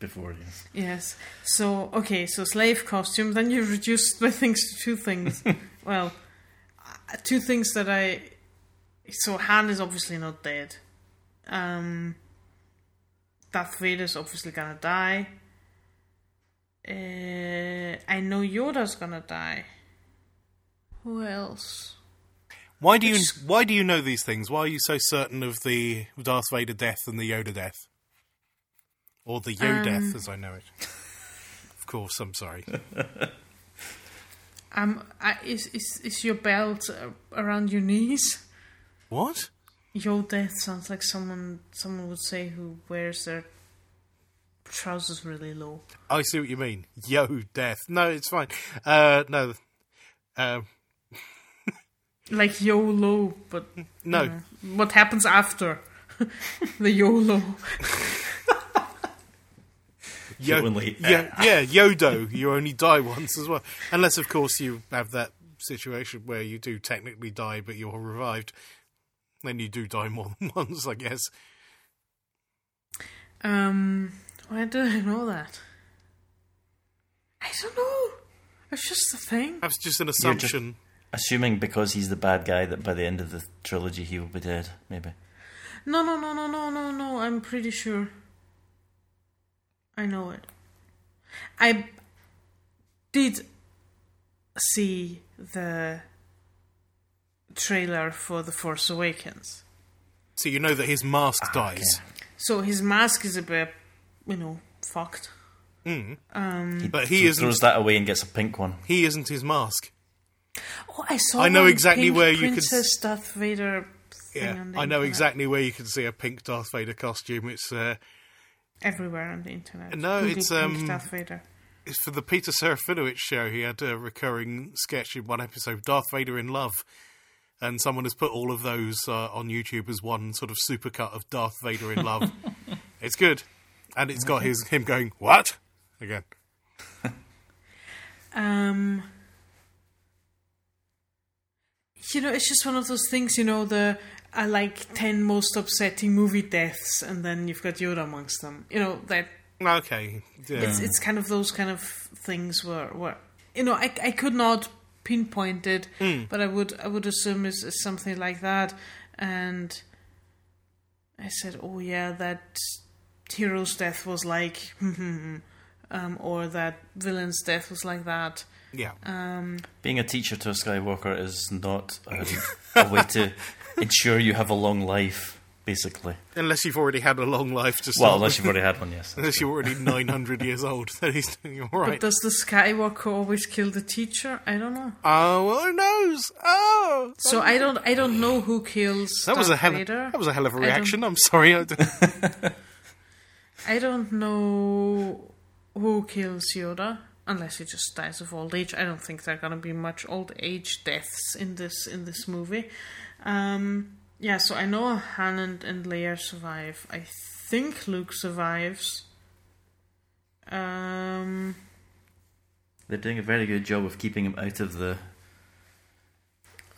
before, yes. Yes. So okay, so slave costume. Then you reduced my things to two things. well, uh, two things that I. So Han is obviously not dead. Um. Darth Vader's obviously gonna die. Uh, I know Yoda's gonna die. Who else? why do you Which- why do you know these things? Why are you so certain of the Darth Vader death and the Yoda death, or the Yo Um, death as I know it? of course, I'm sorry. Um, I, is is is your belt uh, around your knees? what? Yo Death sounds like someone someone would say who wears their trousers really low. I see what you mean. Yo, death. No, it's fine. Uh, no, um, Like YOLO, but no. you know, what happens after the YOLO? Yo, Humanly. yeah, yeah, Yodo. You only die once as well, unless of course you have that situation where you do technically die, but you're revived. Then you do die more than once, I guess. Um, why do I know that? I don't know. It's just a thing. That's just an just- assumption. Assuming because he's the bad guy that by the end of the trilogy he will be dead, maybe. No, no, no, no, no, no, no. I'm pretty sure. I know it. I did see the trailer for The Force Awakens. So you know that his mask dies, So his mask is a bit, you know, fucked. but he isn't. throws that away and gets a pink one. He isn't his mask. Oh, I saw. I know exactly pink where you could- Princess Darth Vader. Yeah, I know internet. exactly where you can see a pink Darth Vader costume. It's uh, Everywhere on the internet. No, Google it's, pink um, Darth Vader. it's for the Peter Serafinowicz show. He had a recurring sketch in one episode, Darth Vader in Love, and someone has put all of those uh, on YouTube as one sort of supercut of Darth Vader in Love. it's good, and it's got his him going what again. Um, you know, it's just one of those things. You know, the I like ten most upsetting movie deaths, and then you've got Yoda amongst them. You know that Okay, yeah. it's it's kind of those kind of things where where you know I I could not pinpoint it, but I would I would assume it's, it's something like that, and I said, oh yeah, that hero's death was like, um, or that villain's death was like that. yeah. Being a teacher to a Skywalker is not um, a way to ensure you have a long life, basically. Unless you've already had a long life to start Well, unless you've already had one, yes. Unless you're already 900 years old, then he's doing all But does the Skywalker always kill the teacher? I don't know. Oh, well, who knows? Oh, So I don't I don't know who kills that was a hell. Vader. That was a hell of a I don't- reaction. I'm sorry. I don't know who kills Yoda unless he just dies of old age. I don't think there are gonna be much old age deaths in this in this movie. Um, yeah, so I know Han and, and Leia survive. I think Luke survives. Um, They're doing a very good job of keeping him out of the.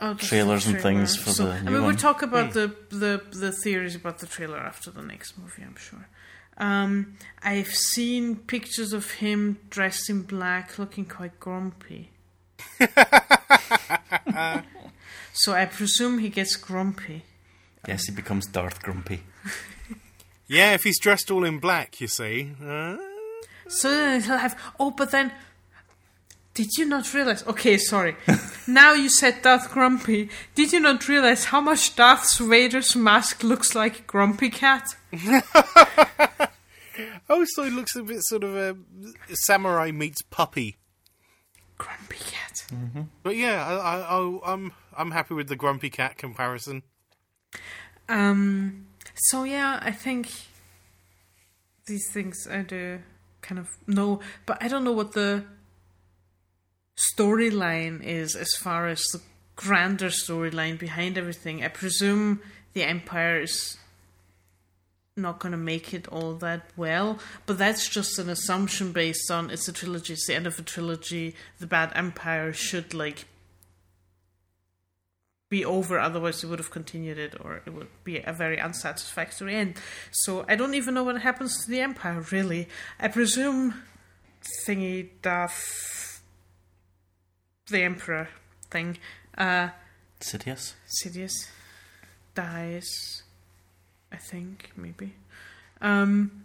oh, the Trailers and things for So, the I new mean, we'll one. talk about the, the the theories about the trailer after the next movie. I'm sure. Um, I've seen pictures of him dressed in black, looking quite grumpy. so I presume he gets grumpy. Yes, he becomes Darth Grumpy. yeah, if he's dressed all in black, you see. Uh, So then he'll have. Oh, but then. Did you not realize? Okay, sorry. now you said Darth Grumpy. Did you not realize how much Darth Vader's mask looks like Grumpy Cat? oh, so he looks a bit sort of a samurai meets puppy. Grumpy Cat. But yeah, I, I, I, I'm I'm happy with the grumpy cat comparison. Um. So yeah, I think these things I do kind of know, but I don't know what the storyline is as far as the grander storyline behind everything. I presume the Empire is not going to make it all that well, but that's just an assumption based on it's a trilogy. It's the end of a trilogy. The bad Empire should like be over, otherwise they would have continued it, or it would be a very unsatisfactory end. So I don't even know what happens to the Empire, really. I presume thingy Darth the Emperor thing, uh Sidious? Sidious dies I think, maybe. Um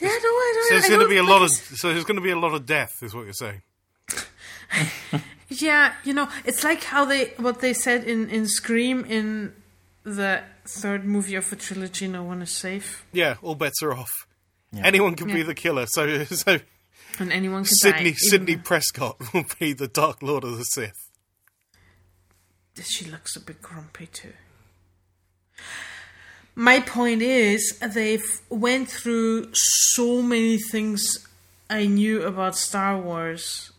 Yeah, no, I don't So there's going to be a lot of so there's going to be a lot of death, is what you're saying. Yeah, you know, it's like how they what they said in in Scream in the third movie of a trilogy. No one is safe, Yeah, all bets are off. Yeah. Anyone can be the killer. So so and anyone can Sidney die. even Sidney though- Prescott will be the Dark Lord of the Sith. She looks a bit grumpy too. my point is they've went through so many things I knew about Star Wars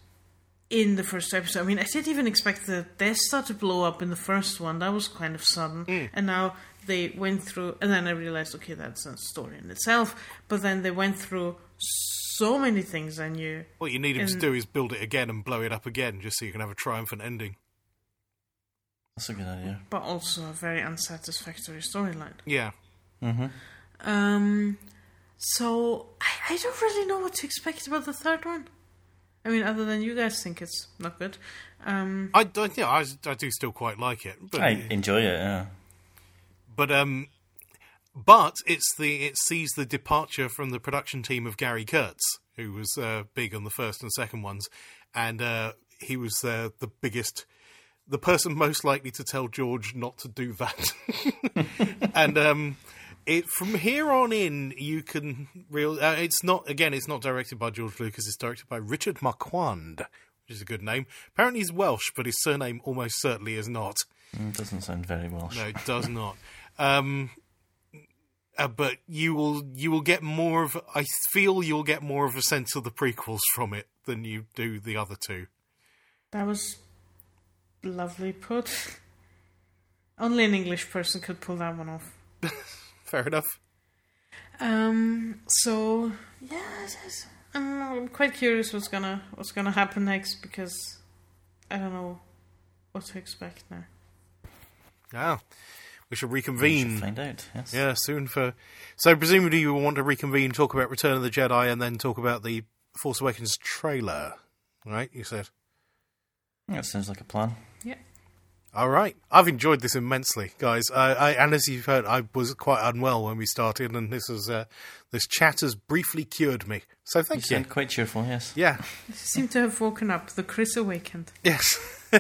in the first episode. I mean, I didn't even expect the Death Star to blow up in the first one. That was kind of sudden. And now they went through, and then I realized, okay, that's a story in itself. But then they went through so many things I knew. What you need him to do is build it again and blow it up again, just so you can have a triumphant ending. That's a good idea. But also a very unsatisfactory storyline. Yeah. Hmm. Um, so I, I don't really know what to expect about the third one. I mean, other than you guys think it's not good. Um, I, I, yeah, I, I do still quite like it, but I enjoy it. Yeah. but um, but it's the it sees the departure from the production team of Gary Kurtz, who was uh, big on the first and second ones, and uh, he was uh, the biggest, the person most likely to tell George not to do that, and um. It, from here on in, you can real. Uh, it's not again. It's not directed by George Lucas. It's directed by Richard Marquand, which is a good name. Apparently, he's Welsh, but his surname almost certainly is not. Mm, doesn't sound very Welsh. No, it does not. Um, uh, but you will you will get more of. I feel you'll get more of a sense of the prequels from it than you do the other two. that was lovely put. Only an English person could pull that one off. Fair enough. Um. So yeah, it is. I'm, I'm quite curious what's gonna what's gonna happen next because I don't know what to expect now. Yeah, we shall We reconvene. should find out. Yes. Yeah, soon for. So presumably you want to reconvene, talk about Return of the Jedi, and then talk about the Force Awakens trailer. Right? You said. That sounds like a plan. Yeah. All right, I've enjoyed this immensely, guys. I, I, and as you've heard, I was quite unwell when we started, and this is uh, this chat has briefly cured me. So thank you. sound quite cheerful. Yes. Yeah. I seem to have woken up. The Chris awakened. Yes.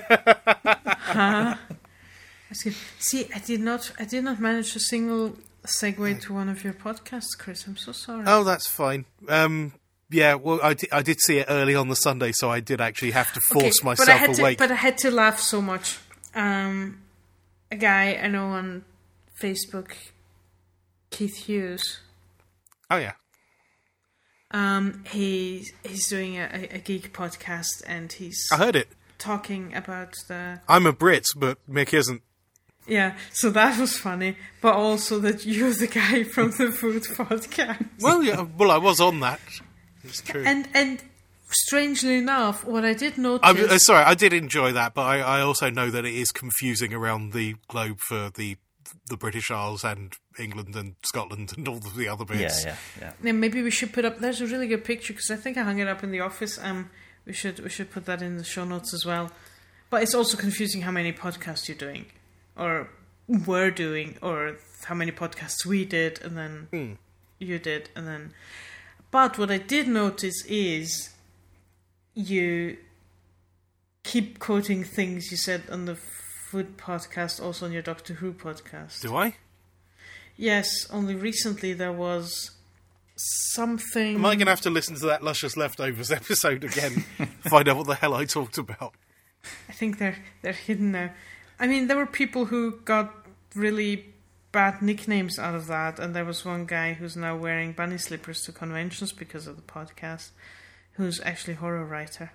That's good. See, I did not. I did not manage a single segue to one of your podcasts, Chris. I'm so sorry. Oh, that's fine. Um, yeah. Well, I, di- I did see it early on the Sunday, so I did actually have to Okay, force but I myself had awake. To, but I had to laugh so much. Um, a guy I know on Facebook, Keith Hughes. oh yeah. Um, he he's doing a, a, geek podcast, and he's I heard it. talking about the I'm a Brit, but Mick isn't. yeah. So that was funny, but also that you're the guy from the food podcast. Well, yeah. Well, I was on that. It's true. And and strangely enough, what I did notice. I'm uh, sorry, I did enjoy that, but I, I also know that it is confusing around the globe for the the British Isles and England and Scotland and all of the other bits. Yeah. Yeah. Yeah, maybe we should put up. There's a really good picture because I think I hung it up in the office. Um, we should we should put that in the show notes as well. But it's also confusing how many podcasts you're doing, or were doing, or how many podcasts we did, and then you did, and then. But what I did notice is you keep quoting things you said on the food podcast, also on your Doctor Who podcast. Do I? Yes, only recently there was something. Am I going to have to listen to that Luscious Leftovers episode again? find out what the hell I talked about. I think they're they're hidden now. I mean, there were people who got really bad nicknames out of that, and there was one guy who's now wearing bunny slippers to conventions because of the podcast, who's actually a horror writer.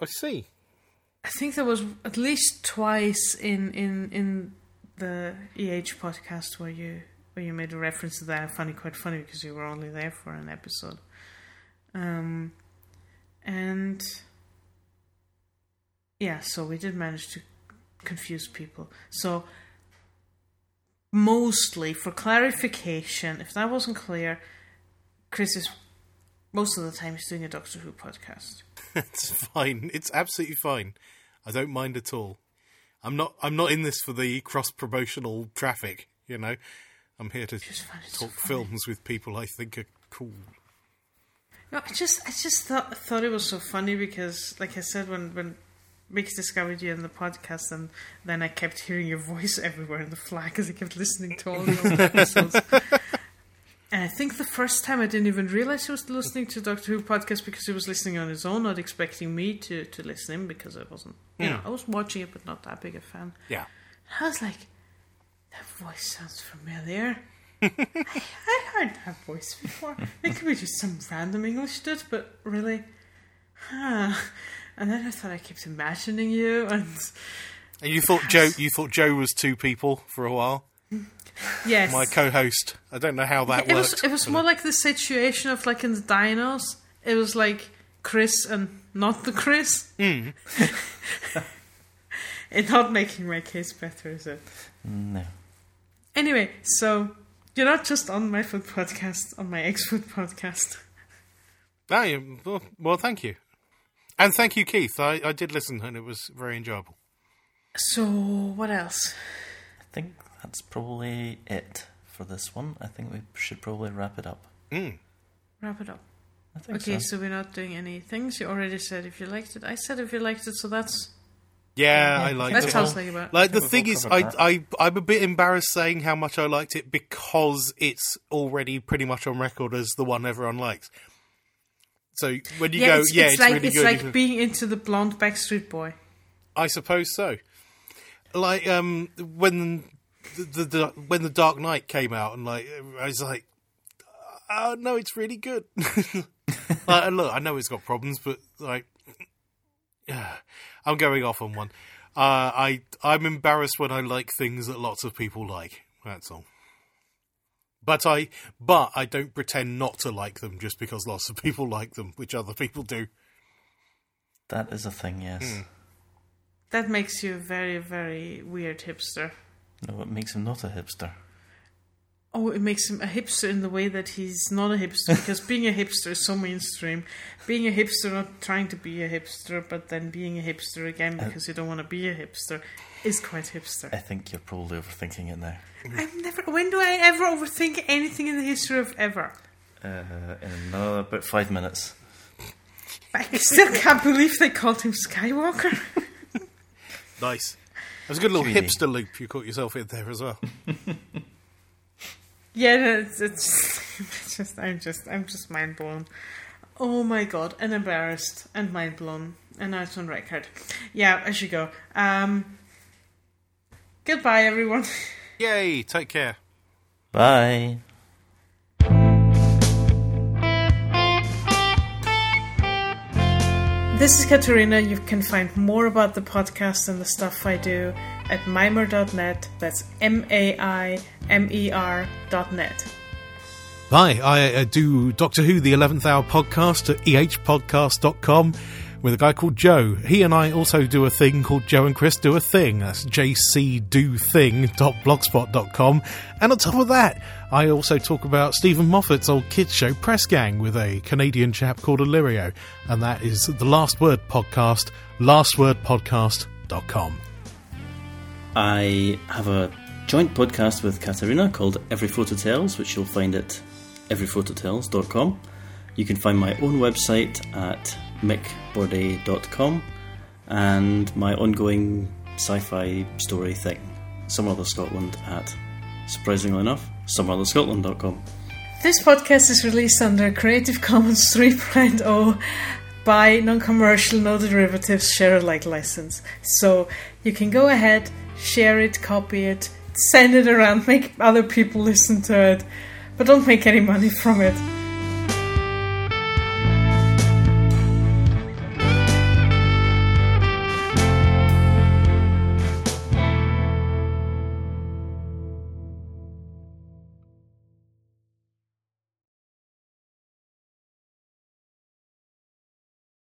I see. I think there was at least twice in in in the EH podcast where you where you made a reference to that. I found it quite funny because you were only there for an episode. Um, and yeah, so we did manage to confuse people. So mostly for clarification, if that wasn't clear, Chris is most of the time he's doing a Doctor Who podcast. It's fine. It's absolutely fine. I don't mind at all. I'm not. I'm not in this for the cross promotional traffic. You know, I'm here to talk films with people I think are cool. No, I just I just thought thought it was so funny because, like I said, when when Mick discovered you in the podcast, and then I kept hearing your voice everywhere in the flag because I kept listening to all the episodes. And I think the first time I didn't even realize he was listening to Doctor Who podcast because he was listening on his own, not expecting me to to listen in because I wasn't, you know, I was watching it but not that big a fan. Yeah. And I was like, that voice sounds familiar. I, I heard that voice before. It could be just some random English dude, but really, huh? And then I thought I kept imagining you, and And you thought Joe, you thought Joe was two people for a while. Yes, My co-host. I don't know how that it worked. was it was more like the situation of like in the dinos. It was like Chris and not the Chris. Hmm. it's not making my case better, is it? No. Anyway, so you're not just on my food podcast, on my ex food podcast. Ah, yeah, well, well, thank you, and thank you, Keith. I, I did listen, and it was very enjoyable. So what else? I think that's probably it for this one. I think we should probably wrap it up. Mm. Wrap it up. I think Okay, so. so we're not doing any things. You already said if you liked it. I said if you liked it, so that's Yeah, Yeah, I liked that's it. how I was thinking about. Like the thing is, I, that. I I'm a bit embarrassed saying how much I liked it because it's already pretty much on record as the one everyone likes. So when you yeah, go, it's, yeah, it's, it's, like really it's good. like being into the blonde Backstreet Boy. I suppose so. Like um, when the, the, the when the Dark Knight came out, and like I was like, oh no, it's really good. like, and look, I know it's got problems, but like, yeah, I'm going off on one. Uh, I I'm embarrassed when I like things that lots of people like. That's all. But I but I don't pretend not to like them just because lots of people like them, which other people do. That is a thing, yes. Hmm. That makes you a very, very weird hipster. No, it makes him not a hipster. Oh, it makes him a hipster in the way that he's not a hipster because being a hipster is so mainstream. Being a hipster, not trying to be a hipster, but then being a hipster again because you don't want to be a hipster, is quite hipster. I think you're probably overthinking it now. I've never. When do I ever overthink anything in the history of ever? Uh, in another about five minutes. I still can't believe they called him Skywalker. Nice. That was a good little Really? hipster loop you caught yourself in there as well. Yeah, no, it's, it's, it's just I'm just I'm just mind blown. Oh my god, and embarrassed and mind blown, and now it's on record. Yeah, I should go. Um, goodbye, everyone. Yay, take care. Bye. This is Katharina. You can find more about the podcast and the stuff I do at maimer.net. That's M A I M E R dot. Hi, I uh, do Doctor Who, the 11th Hour podcast at ehpodcast.com with a guy called Joe. He and I also do a thing called Joe and Chris Do a Thing. That's jcdothing.blogspot.com. And on top of that, I also talk about Steven Moffat's old kids show Press Gang with a Canadian chap called Illyrio. And that is the Last Word podcast, lastwordpodcast.com. I have a joint podcast with Katharina called Every Photo Tells, which you'll find at everyphototells.com. You can find my own website at mickbordet.com and my ongoing sci fi story thing, Some Other Scotland at, surprisingly enough, someotherscotland.com. This podcast is released under Creative Commons 3.0 by non-commercial, no derivatives, share alike license. So you can go ahead, share it, copy it, send it around, make other people listen to it, but don't make any money from it.